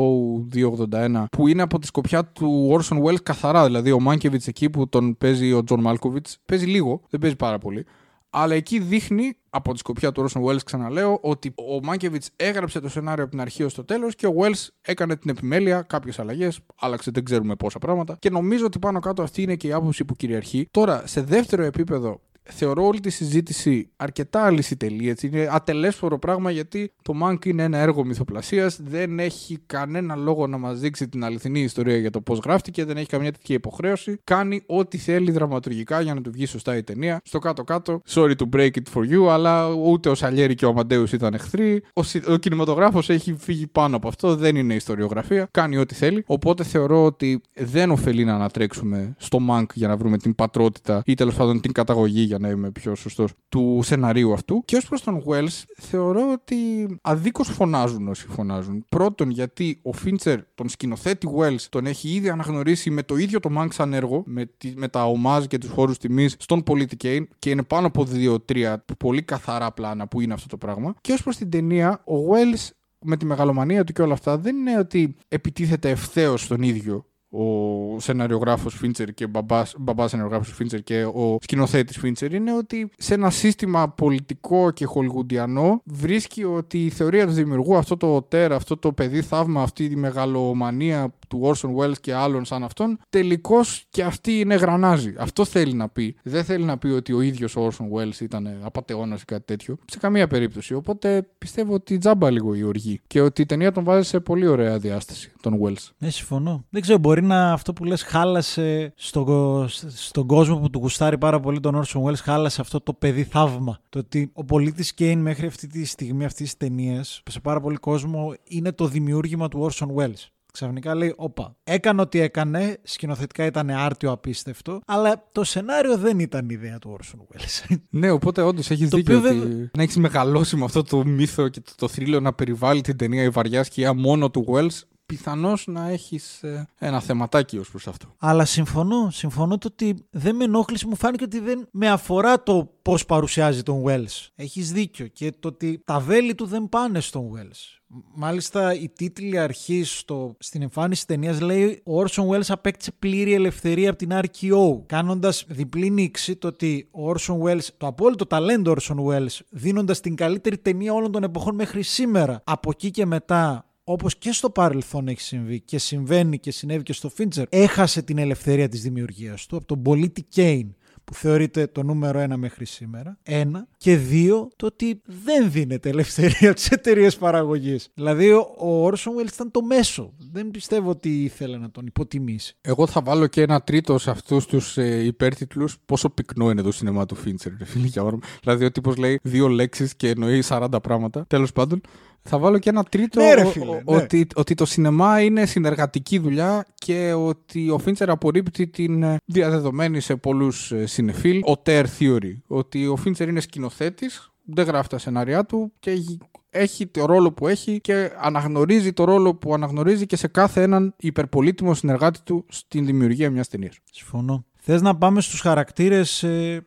281, που είναι από τη σκοπιά του Orson Welles καθαρά, δηλαδή ο Μάνκεβιτς εκεί που τον παίζει ο Τζον Μάλκοβιτς, παίζει λίγο, δεν παίζει πάρα πολύ. Αλλά εκεί δείχνει, από τη σκοπιά του Orson Welles ξαναλέω, ότι ο Μάνκεβιτς έγραψε το σενάριο από την αρχή ως το τέλος και ο Welles έκανε την επιμέλεια, κάποιες αλλαγές, άλλαξε δεν ξέρουμε πόσα πράγματα και νομίζω ότι πάνω κάτω αυτή είναι και η άποψη που κυριαρχεί. Τώρα, σε δεύτερο επίπεδο, θεωρώ όλη τη συζήτηση αρκετά αλυσιτελή. Έτσι. Είναι ατελέσφορο πράγμα γιατί το Mank είναι ένα έργο μυθοπλασίας. Δεν έχει κανένα λόγο να μας δείξει την αληθινή ιστορία για το πώς γράφτηκε. Δεν έχει καμία τέτοια υποχρέωση. Κάνει ό,τι θέλει δραματουργικά για να του βγει σωστά η ταινία. Στο κάτω-κάτω, sorry to break it for you, αλλά ούτε ο Σαλιέρη και ο Αμαντέου ήταν εχθροί. Ο, συ- ο κινηματογράφος έχει φύγει πάνω από αυτό. Δεν είναι ιστοριογραφία. Κάνει ό,τι θέλει. Οπότε θεωρώ ότι δεν ωφελεί να ανατρέξουμε στο Mank για να βρούμε την πατρότητα ή τέλος πάντων την καταγωγή για να είμαι πιο σωστός του σεναρίου αυτού. Και ως προς τον Wells, θεωρώ ότι αδίκως φωνάζουν όσοι φωνάζουν. Πρώτον, γιατί ο Φίντσερ, τον σκηνοθέτη Wells, τον έχει ήδη αναγνωρίσει με το ίδιο το Mank σαν έργο, με, τη, με τα ομάζ και τους χώρους τιμής στον Πολιτικέιν και είναι πάνω από δύο-τρία πολύ καθαρά πλάνα που είναι αυτό το πράγμα. Και ως προς την ταινία, ο Wells με τη μεγαλομανία του και όλα αυτά δεν είναι ότι επιτίθεται ευθέως στον ίδιο ο σεναριογράφος Φίντσερ και μπαμπάς, μπαμπάς σεναριογράφος Φίντσερ και ο σκηνοθέτης Φίντσερ είναι ότι σε ένα σύστημα πολιτικό και χολιγουντιανό βρίσκει ότι η θεωρία του δημιουργού, αυτό το τέρ, αυτό το παιδί θαύμα, αυτή η μεγαλομανία του Orson Welles και άλλων σαν αυτόν, τελικώς και αυτή είναι γρανάζι. Αυτό θέλει να πει. Δεν θέλει να πει ότι ο ίδιος ο Orson Welles ήταν απαταιώνα ή κάτι τέτοιο. Σε καμία περίπτωση. Οπότε πιστεύω ότι τζάμπα λίγο η οργή. Και ότι η ταινία τον βάζει σε πολύ ωραία διάσταση, τον Welles. Ναι, συμφωνώ. Δεν ξέρω, μπορεί να αυτό που λες χάλασε στο, στον κόσμο που του γουστάρει πάρα πολύ τον Orson Welles, χάλασε αυτό το παιδί θαύμα. Το ότι ο πολίτης Κέιν μέχρι αυτή τη στιγμή αυτής της ταινίας, σε πάρα πολύ κόσμο, είναι το δημιούργημα του Orson Welles. Ξαφνικά λέει, όπα, έκανε ό,τι έκανε, σκηνοθετικά ήταν άρτιο απίστευτο, αλλά το σενάριο δεν ήταν ιδέα του Orson Welles. Ναι, οπότε όντως έχεις Το δίκιο οποίο ότι δεν- να έχεις μεγαλώσει με αυτό το μύθο και το, το θρύλο να περιβάλλει την ταινία η βαριά σκιά μόνο του Wells, πιθανώς να έχεις ένα θεματάκι ως προς αυτό. Αλλά συμφωνώ, συμφωνώ το ότι δεν με ενόχλησε, μου φάνηκε ότι δεν με αφορά το πώς παρουσιάζει τον Wells. Έχεις δίκιο και το ότι τα βέλη του δεν πάνε στον Wells. Μάλιστα η τίτλη αρχής στο, στην εμφάνιση της ταινίας λέει ο Orson Welles απέκτησε πλήρη ελευθερία από την RKO κάνοντας διπλή νήξη το ότι ο Orson Welles, το απόλυτο ταλέντο Orson Welles δίνοντας την καλύτερη ταινία όλων των εποχών μέχρι σήμερα από εκεί και μετά όπως και στο παρελθόν έχει συμβεί και συμβαίνει και συνέβη και στο Fincher, έχασε την ελευθερία της δημιουργίας του από τον πολίτη Κέιν που θεωρείται το νούμερο ένα μέχρι σήμερα. Ένα. Και δύο, το ότι δεν δίνεται ελευθερία από τι εταιρείε παραγωγής. Δηλαδή, ο, ο Orson Welles ήταν το μέσο. Δεν πιστεύω ότι ήθελε να τον υποτιμήσει. Εγώ θα βάλω και ένα τρίτο σε αυτούς τους ε, υπέρτιτλους. Πόσο πυκνό είναι το σινεμά του Φίντσερ, ρε φίλε, για όνομα. Δηλαδή, ο τύπος λέει δύο λέξεις και εννοεί 40 πράγματα. Τέλος πάντων, θα βάλω και ένα τρίτο Ναι, ρε ο- φίλε, ο- ναι. ότι, ότι το σινεμά είναι συνεργατική δουλειά και ότι ο Φίντσερ απορρίπτει την ε, διαδεδομένη σε πολλούς συνεφίλ ο Ter Theory. Ότι ο Φίντσερ είναι σκηνοθέτης, δεν γράφει τα σενάριά του και έχει- έχει το ρόλο που έχει και αναγνωρίζει το ρόλο που αναγνωρίζει και σε κάθε έναν υπερπολίτημο συνεργάτη του στην δημιουργία μιας ταινίας. Συμφωνώ. Θες να πάμε στους χαρακτήρες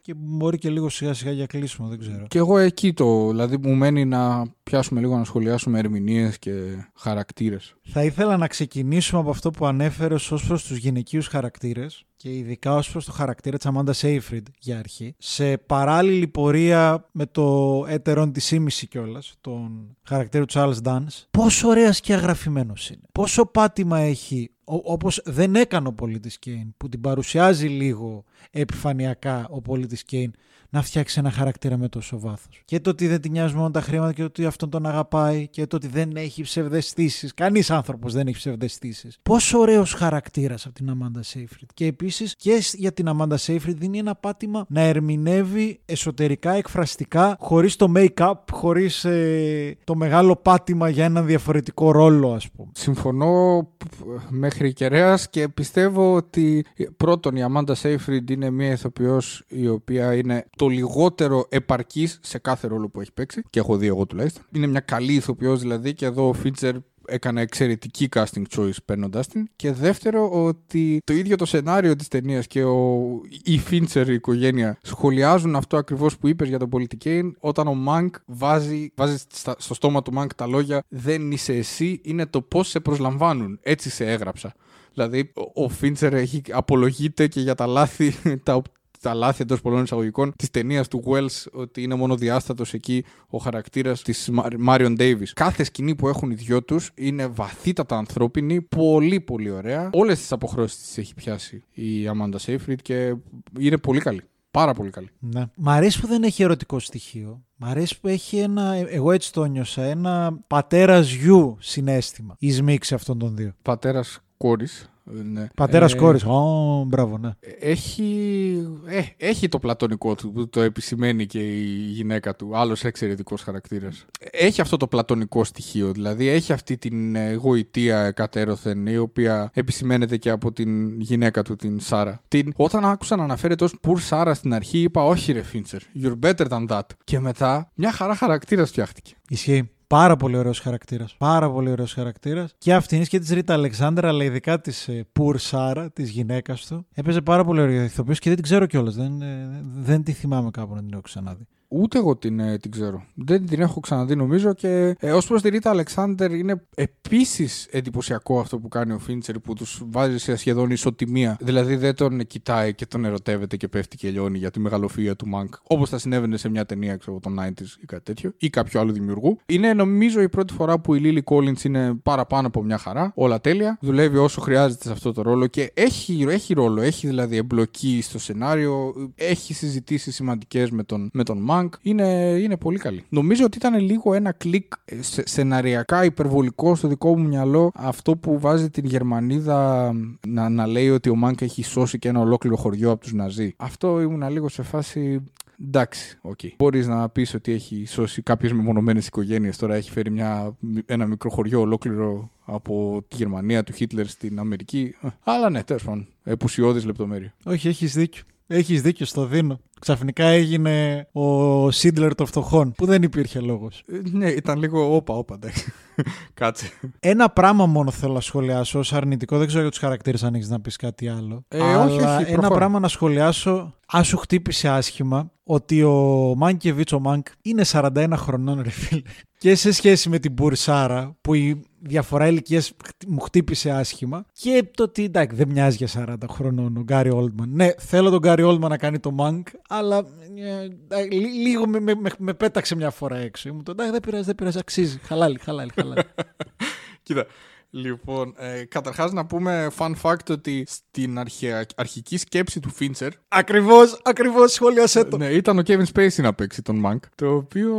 και μπορεί και λίγο σιγά σιγά για κλείσιμο, δεν ξέρω. Και εγώ εκεί το, δηλαδή μου μένει να πιάσουμε λίγο να σχολιάσουμε ερμηνείες και χαρακτήρες. Θα ήθελα να ξεκινήσουμε από αυτό που ανέφερες ως προς τους γυναικείους χαρακτήρες και ειδικά ως προς το χαρακτήρα της Αμάντα Σέιφριντ για αρχή. Σε παράλληλη πορεία με το έτερον της ήμιση κιόλας, τον χαρακτήρα του Charles Dance, πόσο ωραία και αγραφημένο είναι. Πόσο πάτημα έχει, όπως δεν έκανε ο πολίτης Κέιν, που την παρουσιάζει λίγο επιφανειακά ο πολίτης Κέιν, να φτιάξει ένα χαρακτήρα με τόσο βάθος. Και το ότι δεν την νοιάζουν μόνο τα χρήματα και το ότι αυτόν τον αγαπάει και το ότι δεν έχει ψευδαισθήσεις. Κανείς άνθρωπος δεν έχει ψευδαισθήσεις. Πόσο ωραίος χαρακτήρας από την Αμάντα Σέιφριντ. Και επίσης και για την Αμάντα Σέιφριντ δίνει ένα πάτημα να ερμηνεύει εσωτερικά, εκφραστικά, χωρίς το make-up, χωρίς το μεγάλο πάτημα για έναν διαφορετικό ρόλο, ας πούμε. Συμφωνώ μέχρι κεραίας και πιστεύω ότι πρώτον η Αμάντα Σέιφριντ είναι μια ηθοποιός η οποία είναι το λιγότερο επαρκής σε κάθε ρόλο που έχει παίξει και έχω δει εγώ τουλάχιστον. Είναι μια καλή ηθοποιός δηλαδή και εδώ ο Φίντσερ έκανε εξαιρετική casting choice παίρνοντάς την. Και δεύτερο, ότι το ίδιο το σενάριο της ταινίας και ο, η Fincher η οικογένεια σχολιάζουν αυτό ακριβώς που είπες για τον Πολίτη Κέιν, όταν ο Μάνκ βάζει, βάζει στα- στο στόμα του Μάνκ τα λόγια Δεν είσαι εσύ, είναι το πώς σε προσλαμβάνουν. Έτσι σε έγραψα. Δηλαδή, ο- ο Φίντσερ έχει απολογείται και για τα λάθη, τα, τα λάθη εντός πολλών εισαγωγικών της ταινίας του Welles, ότι είναι μονοδιάστατος εκεί ο χαρακτήρας της Μάριον Ντέιβις. Κάθε σκηνή που έχουν οι δυο τους είναι βαθύτατα ανθρώπινη, πολύ πολύ ωραία. Όλες τις αποχρώσεις τις έχει πιάσει η Αμάντα Σέιφριντ και είναι πολύ καλή. Πάρα πολύ καλή. Ναι. Μ' αρέσει που δεν έχει ερωτικό στοιχείο. Μ' αρέσει που έχει ένα, εγώ έτσι το νιώσα, ένα πατέρα γιου συναίσθημα. Η σμίξη αυτών των δύο. Πατέρας κόρης. Ναι. Πατέρας Ε, κόρης. Ω, μπράβο, ναι. Έχει, ε, έχει το πλατωνικό του που το επισημαίνει και η γυναίκα του. Άλλος εξαιρετικός χαρακτήρας. Έχει αυτό το πλατωνικό στοιχείο. Δηλαδή έχει αυτή την ε, γοητεία κατέρωθεν η οποία επισημαίνεται και από την γυναίκα του, την Σάρα. Την, όταν άκουσα να αναφέρεται ως Πουρ Σάρα στην αρχή, είπα Όχι, ρε Φίντσερ. You're better than that. Και μετά μια χαρά χαρακτήρα φτιάχτηκε. Ισχύει. Πάρα πολύ ωραίος χαρακτήρας. Πάρα πολύ ωραίος χαρακτήρας. Και αυτήν και της Ρίτα Αλεξάνδρα, αλλά ειδικά της Πουρ Σάρα, της γυναίκας του. Έπαιζε πάρα πολύ ωραίο ηθοποιός και δεν την ξέρω κιόλας. Δεν, ε, δεν τη θυμάμαι κάπου να την έχω ξαναδεί. Ούτε εγώ την, ε, την ξέρω. Δεν την έχω ξαναδεί νομίζω και ε, ως προς τη Ρίτα Αλεξάνδερ είναι επίσης εντυπωσιακό αυτό που κάνει ο Φίντσερ που τους βάζει σε σχεδόν ισοτιμία. Δηλαδή δεν τον κοιτάει και τον ερωτεύεται και πέφτει και λιώνει για τη μεγαλοφία του Μανκ. Όπως θα συνέβαινε σε μια ταινία ξέρω, των 90s ή κάτι τέτοιο ή κάποιο άλλο δημιουργού. Είναι νομίζω η πρώτη φορά που η Λίλι Collins είναι παραπάνω από μια χαρά. Όλα τέλεια. Δουλεύει όσο χρειάζεται σε αυτό το ρόλο και έχει, έχει ρόλο. Έχει δηλαδή εμπλοκή στο σενάριο. Έχει συζητήσει σημαντικές με τον, με τον Μανκ. Είναι, είναι πολύ καλή. Νομίζω ότι ήταν λίγο ένα κλικ ε, σε, σεναριακά υπερβολικό στο δικό μου μυαλό αυτό που βάζει την Γερμανίδα να, να λέει ότι ο Μάνκ έχει σώσει και ένα ολόκληρο χωριό από τους Ναζί. Αυτό ήμουν λίγο σε φάση. Εντάξει, ok. Okay. Μπορείς να πεις ότι έχει σώσει κάποιες μεμονωμένες οικογένειες. Τώρα έχει φέρει μια, ένα μικρό χωριό ολόκληρο από τη Γερμανία του Χίτλερ στην Αμερική. Ε, Αλλά ναι, τέλος πάντων. Επουσιώδης λεπτομέρεια. Όχι, έχεις δίκιο. Έχεις δίκιο, στο δίνω. Ξαφνικά έγινε ο Σίντλερ των φτωχών, που δεν υπήρχε λόγος. Ε, ναι, ήταν λίγο όπα, όπα, εντάξει. Κάτσε. Ένα πράγμα μόνο θέλω να σχολιάσω ως αρνητικό. Δεν ξέρω για τους χαρακτήρες αν έχεις να πεις κάτι άλλο. Ε, Αλλά όχι, όχι, ένα προχώρα. πράγμα να σχολιάσω. Αν σου χτύπησε άσχημα ότι ο Μάνκεβιτ ο Μάνκ είναι 41 χρονών, ρε φίλε. Και σε σχέση με την Μπουρσάρα, που η διαφορά ηλικίας μου χτύπησε άσχημα. Και το ότι εντάξει, δεν μοιάζει για 40 χρονών ο Γκάρι Όλτμαν. Ναι, θέλω τον Γκάρι Όλτμαν να κάνει το Μάνκ, αλλά ε, ε, λί- λίγο με, με, με, με πέταξε μια φορά έξω. Ήμουν το εντάξει, δεν πειράζει, δεν πειράζει, αξίζει. Χαλάλι, χαλάλι, χαλάλι. Κοίτα. Λοιπόν, ε, καταρχάς να πούμε fun fact ότι στην αρχαια, αρχική σκέψη του Fincher ακριβώς, ακριβώς, σχόλιασέ το. ναι, ήταν ο Kevin Spacey να παίξει τον Mank, το οποίο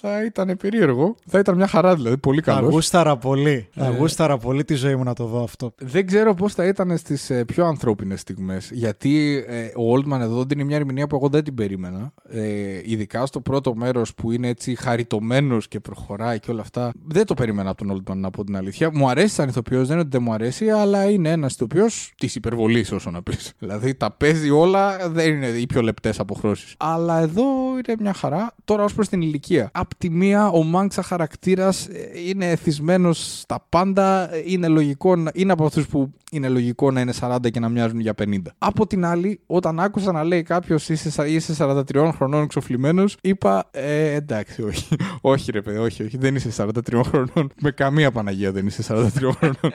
θα ήταν περίεργο. Θα ήταν μια χαρά δηλαδή, πολύ Θα καλός. γούσταρα πολύ. Θα Ε. γούσταρα πολύ τη ζωή μου να το δω αυτό. Δεν ξέρω πώς θα ήταν στις ε, πιο ανθρώπινες στιγμές, γιατί ε, ο Oldman εδώ δίνει μια ερμηνεία που εγώ δεν την περίμενα. Ε, ειδικά στο πρώτο μέρος που είναι έτσι χαριτωμένος και προχωράει και όλα αυτά. Δεν το περίμενα από τον Oldman να πω την αλήθεια. Μου αρέσει σαν ηθοποιός, δεν είναι ότι δεν μου αρέσει, αλλά είναι ένας ηθοποιός της υπερβολής όσο να πεις. δηλαδή τα παίζει όλα, δεν είναι οι πιο λεπτές αποχρώσεις. Αλλά εδώ είναι μια χαρά. Τώρα ως προς την ηλικία. Απ' τη μία ο Μάνκ σαν χαρακτήρας ε, είναι εθισμένος στα πάντα, ε, είναι λογικό, να- είναι από αυτούς που είναι λογικό να είναι 40 και να μοιάζουν για 50. Από την άλλη, όταν άκουσα να λέει κάποιος είσαι, σα- είσαι 43 χρονών εξοφλημένος, είπα ε, εντάξει, όχι. όχι, ρε παιδί, όχι, όχι. Δεν είσαι 43 χρονών. Με καμία Παναγία δεν είσαι 43 χρονών.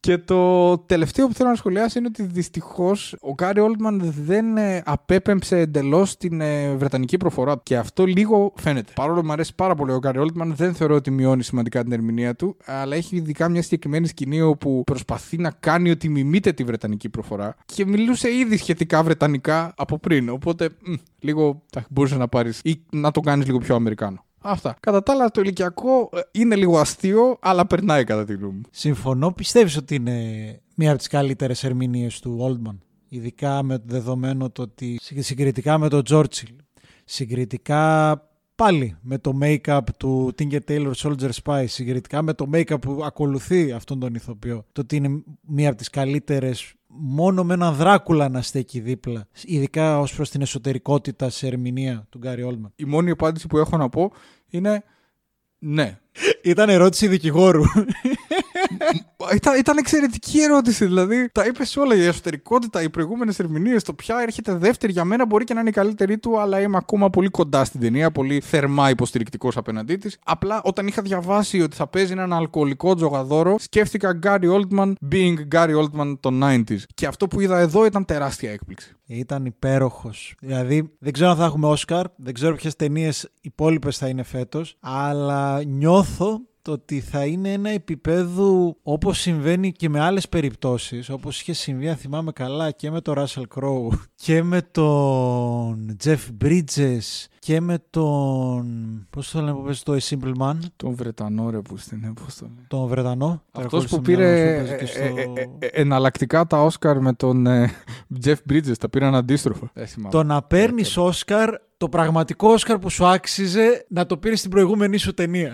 Και το τελευταίο που θέλω να σχολιάσω είναι ότι δυστυχώς ο Γκάρι Όλτμαν δεν ε, απέπεμψε εντελώς την ε, βρετανική προφορά. Και αυτό λίγο φαίνεται. Παρόλο που μου αρέσει πάρα πολύ ο Γκάρι Όλτμαν, δεν θεωρώ ότι μειώνει σημαντικά την ερμηνεία του. Αλλά έχει ειδικά μια συγκεκριμένη σκηνή όπου προσπαθεί να κάνει ότι μιμείται τη βρετανική προφορά. Και μιλούσε ήδη σχετικά βρετανικά από πριν. Οπότε μ, λίγο θα μπορούσες να πάρεις ή να το κάνεις λίγο πιο Αμερικάνο. Αυτά. Κατά τα άλλα, το ηλικιακό ε, είναι λίγο αστείο, αλλά περνάει κατά τη γνώμη μου. Συμφωνώ. Πιστεύεις ότι είναι μία από τις καλύτερες ερμηνείες του Oldman. Ειδικά με το δεδομένο το ότι συ- συγκριτικά με τον Τζόρτσιλ, συγκριτικά πάλι με το make-up του Tinker Taylor Soldier Spy, συγκριτικά με το make-up που ακολουθεί αυτόν τον ηθοποιό, το ότι είναι μία από τις καλύτερες μόνο με έναν Δράκουλα να στέκει δίπλα, ειδικά ως προς την εσωτερικότητα σε ερμηνεία του Γκάρι Όλμαν. Η μόνη απάντηση που έχω να πω είναι ναι. Ήταν ερώτηση δικηγόρου. Ήταν, ήταν εξαιρετική ερώτηση. Δηλαδή, τα είπες όλα. Η εσωτερικότητα, οι προηγούμενες ερμηνείες, το ποια έρχεται δεύτερη για μένα μπορεί και να είναι η καλύτερη του, αλλά είμαι ακόμα πολύ κοντά στην ταινία, πολύ θερμά υποστηρικτικός απέναντί της. Απλά όταν είχα διαβάσει ότι θα παίζει έναν αλκοολικό τζογαδόρο, σκέφτηκα Gary Oldman being Gary Oldman των 90s. Και αυτό που είδα εδώ ήταν τεράστια έκπληξη. Ήταν υπέροχος. Δηλαδή, δεν ξέρω αν θα έχουμε Όσκαρ, δεν ξέρω ποιες ταινίες υπόλοιπες θα είναι φέτος, αλλά νιώθω το ότι θα είναι ένα επίπεδο όπως συμβαίνει και με άλλες περιπτώσεις, όπως είχε συμβεί, αν θυμάμαι καλά, και με τον Russell Crowe και με τον Jeff Bridges και με τον... πώς το λένε που παίζει το A Simple Man, Τον Βρετανό ρε που στην πώ το λέει. τον Βρετανό. Αυτός Τερκόλλησε που στο μυαλό πήρε μου, παίζει και ε, στο- ε, ε, ε, εναλλακτικά τα Όσκαρ με τον ε, Jeff Bridges, τα πήραν αντίστροφα. Δεν θυμάμαι. Το να παίρνεις Όσκαρ, το πραγματικό Όσκαρ που σου άξιζε να το πήρες στην προηγούμενη σου ταινία.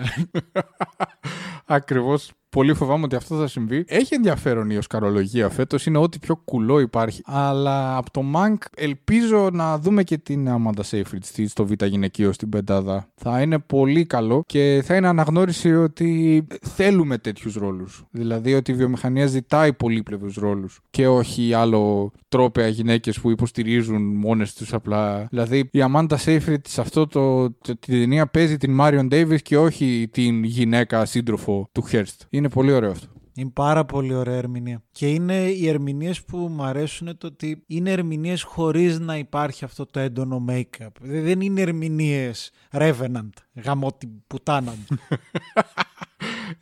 Ακριβώς. Πολύ φοβάμαι ότι αυτό θα συμβεί. Έχει ενδιαφέρον η οσκαρολογία φέτος, είναι ό,τι πιο κουλό υπάρχει. Αλλά από το Mank ελπίζω να δούμε και την Amanda Seyfried στη- στο Β' γυναικείο στην πεντάδα. Θα είναι πολύ καλό και θα είναι αναγνώριση ότι θέλουμε τέτοιους ρόλους. Δηλαδή ότι η βιομηχανία ζητάει πολύπλευρους ρόλους και όχι άλλο τρόπαια γυναίκες που υποστηρίζουν μόνες τους απλά. Δηλαδή η Amanda Seyfried σε αυτό το, το, την ταινία παίζει την Marion Davis και όχι την γυναίκα σύντροφο του Hearst. Είναι πολύ ωραίο αυτό. Είναι πάρα πολύ ωραία ερμηνεία. Και είναι οι ερμηνείες που μου αρέσουν το ότι είναι ερμηνείες χωρίς να υπάρχει αυτό το έντονο make-up. Δηλαδή Δεν είναι ερμηνείες Revenant. Γαμώ την πουτάνα μου.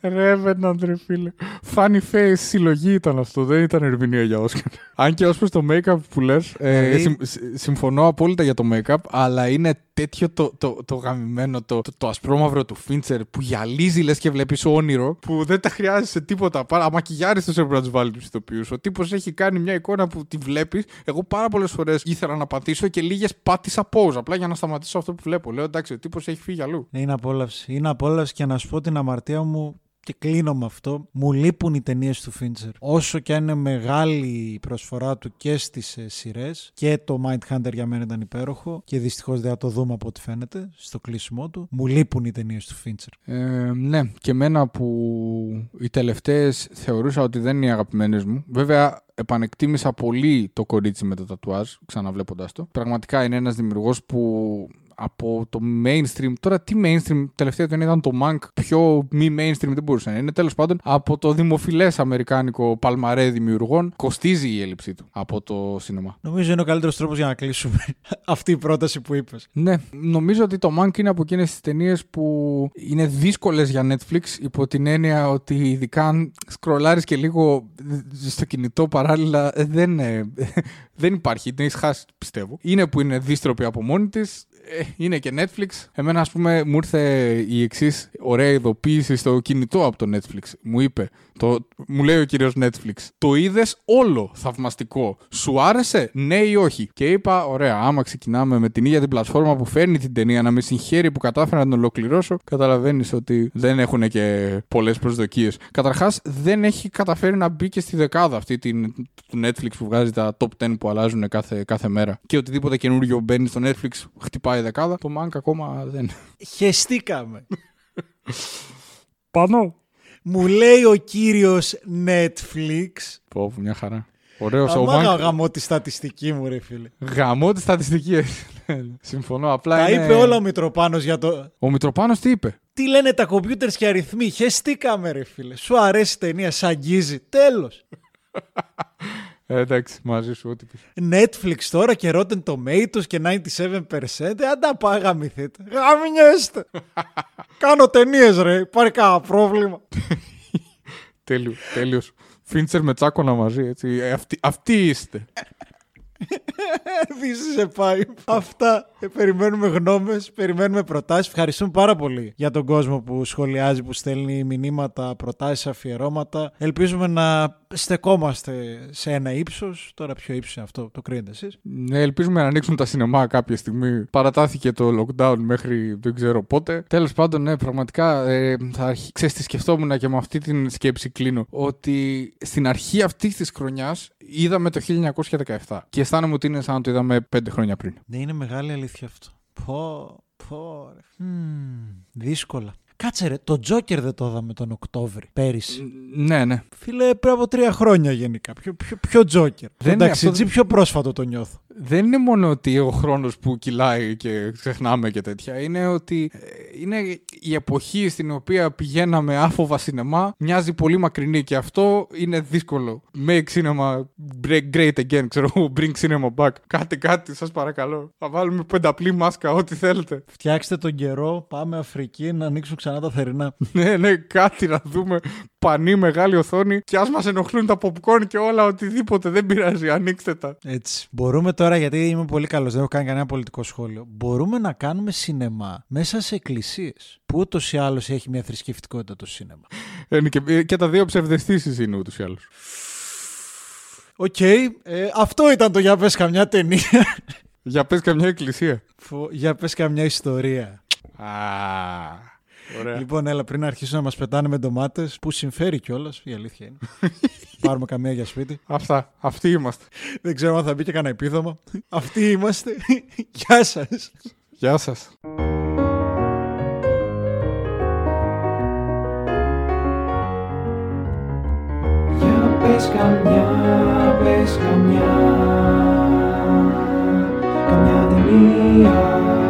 Revenant, ρε φίλε. Funny face συλλογή ήταν αυτό, δεν ήταν ερμηνεία για Όσκαρ. Αν και ως προς το make-up που λες, Δηλαδή- συμφωνώ απόλυτα για το make-up, αλλά είναι τέτοιο το, το, το γαμημένο, το, το, το ασπρόμαυρο του Fincher που γυαλίζει λες και βλέπεις όνειρο, που δεν τα χρειάζεσαι τίποτα. Παρά μακιγιάριστο έπρεπε να τους βάλεις τους ηθοποιούς. Ο τύπος έχει κάνει μια εικόνα που τη βλέπεις. Εγώ πάρα πολλές φορές ήθελα να πατήσω και λίγες πάτησα pause, απλά για να σταματήσω αυτό που βλέπω. Λέω εντάξει, ο τύπος έχει φύγει αλλού. είναι απόλαυση. Είναι απόλαυση και να σου πω την αμαρτία μου και κλείνω με αυτό. Μου λείπουν οι ταινίες του Fincher. Όσο και αν είναι μεγάλη η προσφορά του και στις σειρές και το Mindhunter για μένα ήταν υπέροχο και δυστυχώς δεν θα το δούμε από ό,τι φαίνεται στο κλείσιμό του. Μου λείπουν οι ταινίες του Fincher. Ε, ναι, και εμένα που οι τελευταίες θεωρούσα ότι δεν είναι οι αγαπημένες μου. Βέβαια, επανεκτίμησα πολύ το κορίτσι με το τατουάζ, ξαναβλέποντας το. Πραγματικά είναι ένας δημιουργός που από το mainstream. Τώρα τι mainstream, τελευταία του ήταν το Mank, πιο μη mainstream δεν μπορούσε να είναι. Τέλος πάντων, από το δημοφιλές αμερικάνικο παλμαρέ δημιουργών, κοστίζει η έλλειψή του από το σινεμά. Νομίζω είναι ο καλύτερος τρόπος για να κλείσουμε αυτή η πρόταση που είπες. Ναι, νομίζω ότι το Mank είναι από εκείνες τις ταινίες που είναι δύσκολες για Netflix υπό την έννοια ότι ειδικά αν σκρολάρεις και λίγο στο κινητό παράλληλα ε, δεν, ε, δεν υπάρχει. Την έχεις χάσει, πιστεύω. Είναι που είναι δίστροπη από μόνη της. Είναι και Netflix. Εμένα, ας πούμε, μου ήρθε η εξής ωραία ειδοποίηση στο κινητό από το Netflix. Μου είπε, το, μου λέει ο κύριος Netflix, το είδες όλο θαυμαστικό. Σου άρεσε, ναι ή όχι; Και είπα, ωραία, άμα ξεκινάμε με την ίδια την πλατφόρμα που φέρνει την ταινία να με συγχαίρει που κατάφερα να την ολοκληρώσω, καταλαβαίνεις ότι δεν έχουν και πολλές προσδοκίες. Καταρχάς, δεν έχει καταφέρει να μπει και στη δεκάδα αυτή την, του Netflix που βγάζει τα top 10 που αλλάζουν κάθε, κάθε μέρα. Και οτιδήποτε καινούριο μπαίνει στο Netflix χτυπάει δεκάδα. Το Mank ακόμα δεν. Χεστήκαμε. Πάνω. Μου λέει ο κύριος Netflix. Πω, πω, μια χαρά. Ωραίος ο Αμά Mank. γαμώ τη στατιστική μου ρε φίλε. Γαμώ τι στατιστική. Συμφωνώ. Απλά Τα είναι... είπε όλα ο Μητροπάνος για το... Ο Μητροπάνος τι είπε; Τι λένε τα κομπιούτερς και αριθμοί; Χεστήκαμε ρε φίλε. Σου αρέσει η ταινία, σ' αγγίζει. Τέλος. Ε, εντάξει, μαζί σου, ό,τι πεις. Netflix τώρα και Rotten Tomatoes και 97%. Αν τα πάει γαμηθείτε. Γαμιέστε. Κάνω ταινίες ρε. Υπάρχει κανένα πρόβλημα. Τέλειο, τέλειος. Φίντσερ με τσάκωνα μαζί, έτσι. Ε, αυτοί, αυτοί είστε. This is a pipe. Αυτά. Ε, περιμένουμε γνώμες, περιμένουμε προτάσεις. Ευχαριστούμε πάρα πολύ για τον κόσμο που σχολιάζει, που στέλνει μηνύματα, προτάσεις, αφιερώματα. Ελπίζουμε να στεκόμαστε σε ένα ύψος. Τώρα, ποιο ύψος είναι αυτό, το κρίνετε εσείς; Ναι, ελπίζουμε να ανοίξουν τα σινεμά κάποια στιγμή. Παρατάθηκε το lockdown μέχρι δεν ξέρω πότε. Τέλος πάντων, ναι, πραγματικά ε, θα αρχί... Ξέρεις τι σκεφτόμουν και με αυτή την σκέψη κλείνω. Ότι στην αρχή αυτής της χρονιάς είδαμε το 1917. Και αισθάνομαι ότι είναι σαν να το είδαμε πέντε χρόνια πριν. Ναι, είναι μεγάλη αλήθεια αυτό. Πω, πω. ρε. Μμμ, δύσκολα. Κάτσε ρε, το Τζόκερ δεν το είδαμε τον Οκτώβρη πέρυσι. Ναι, ναι. Φίλε, πριν από τρία χρόνια γενικά. Ποιο, ποιο, ποιο Τζόκερ. Δεν είναι Εντάξει, αυτό- έτσι πιο πρόσφατο το νιώθω. δεν είναι μόνο ότι ο χρόνος που κυλάει και ξεχνάμε και τέτοια. Είναι ότι ε, είναι η εποχή στην οποία πηγαίναμε άφοβα σινεμά μοιάζει πολύ μακρινή και αυτό είναι δύσκολο. Make cinema break great again, ξέρω εγώ, bring cinema back. Κάτι, κάτι, σας παρακαλώ. Θα βάλουμε πενταπλή μάσκα, ό,τι θέλετε. Φτιάξτε τον καιρό, πάμε Αφρική να ανοίξουν ξανά τα θερινά. ναι, ναι, κάτι να δούμε. Πανί, μεγάλη οθόνη και ας μας ενοχλούν τα popcorn και όλα, οτιδήποτε, δεν πειράζει, ανοίξτε τα. Έτσι. Μπορούμε τώρα, γιατί είμαι πολύ καλός, δεν έχω κάνει κανένα πολιτικό σχόλιο. Μπορούμε να κάνουμε σινεμά μέσα σε εκκλησίες. Που ούτως ή άλλως έχει μια θρησκευτικότητα το σινεμά. Είναι και, και τα δύο ψευδαισθήσεις είναι ούτως ή άλλως. Οκ. ε, αυτό ήταν το για πες καμιά ταινία. Για πες καμιά εκκλησία. Φω- για πες καμιά ιστορία. Α, Ωραία. Λοιπόν, έλα, πριν αρχίσουν να μας πετάνε με ντομάτες, που συμφέρει κιόλας, η αλήθεια είναι. Πάρουμε καμία για σπίτι. Αυτά. Αυτοί είμαστε. Δεν ξέρω αν θα μπει και κανένα επίδομα. Αυτοί είμαστε. Γεια σας. Γεια σας. Για πες καμιά, πες καμιά Καμιά ταινία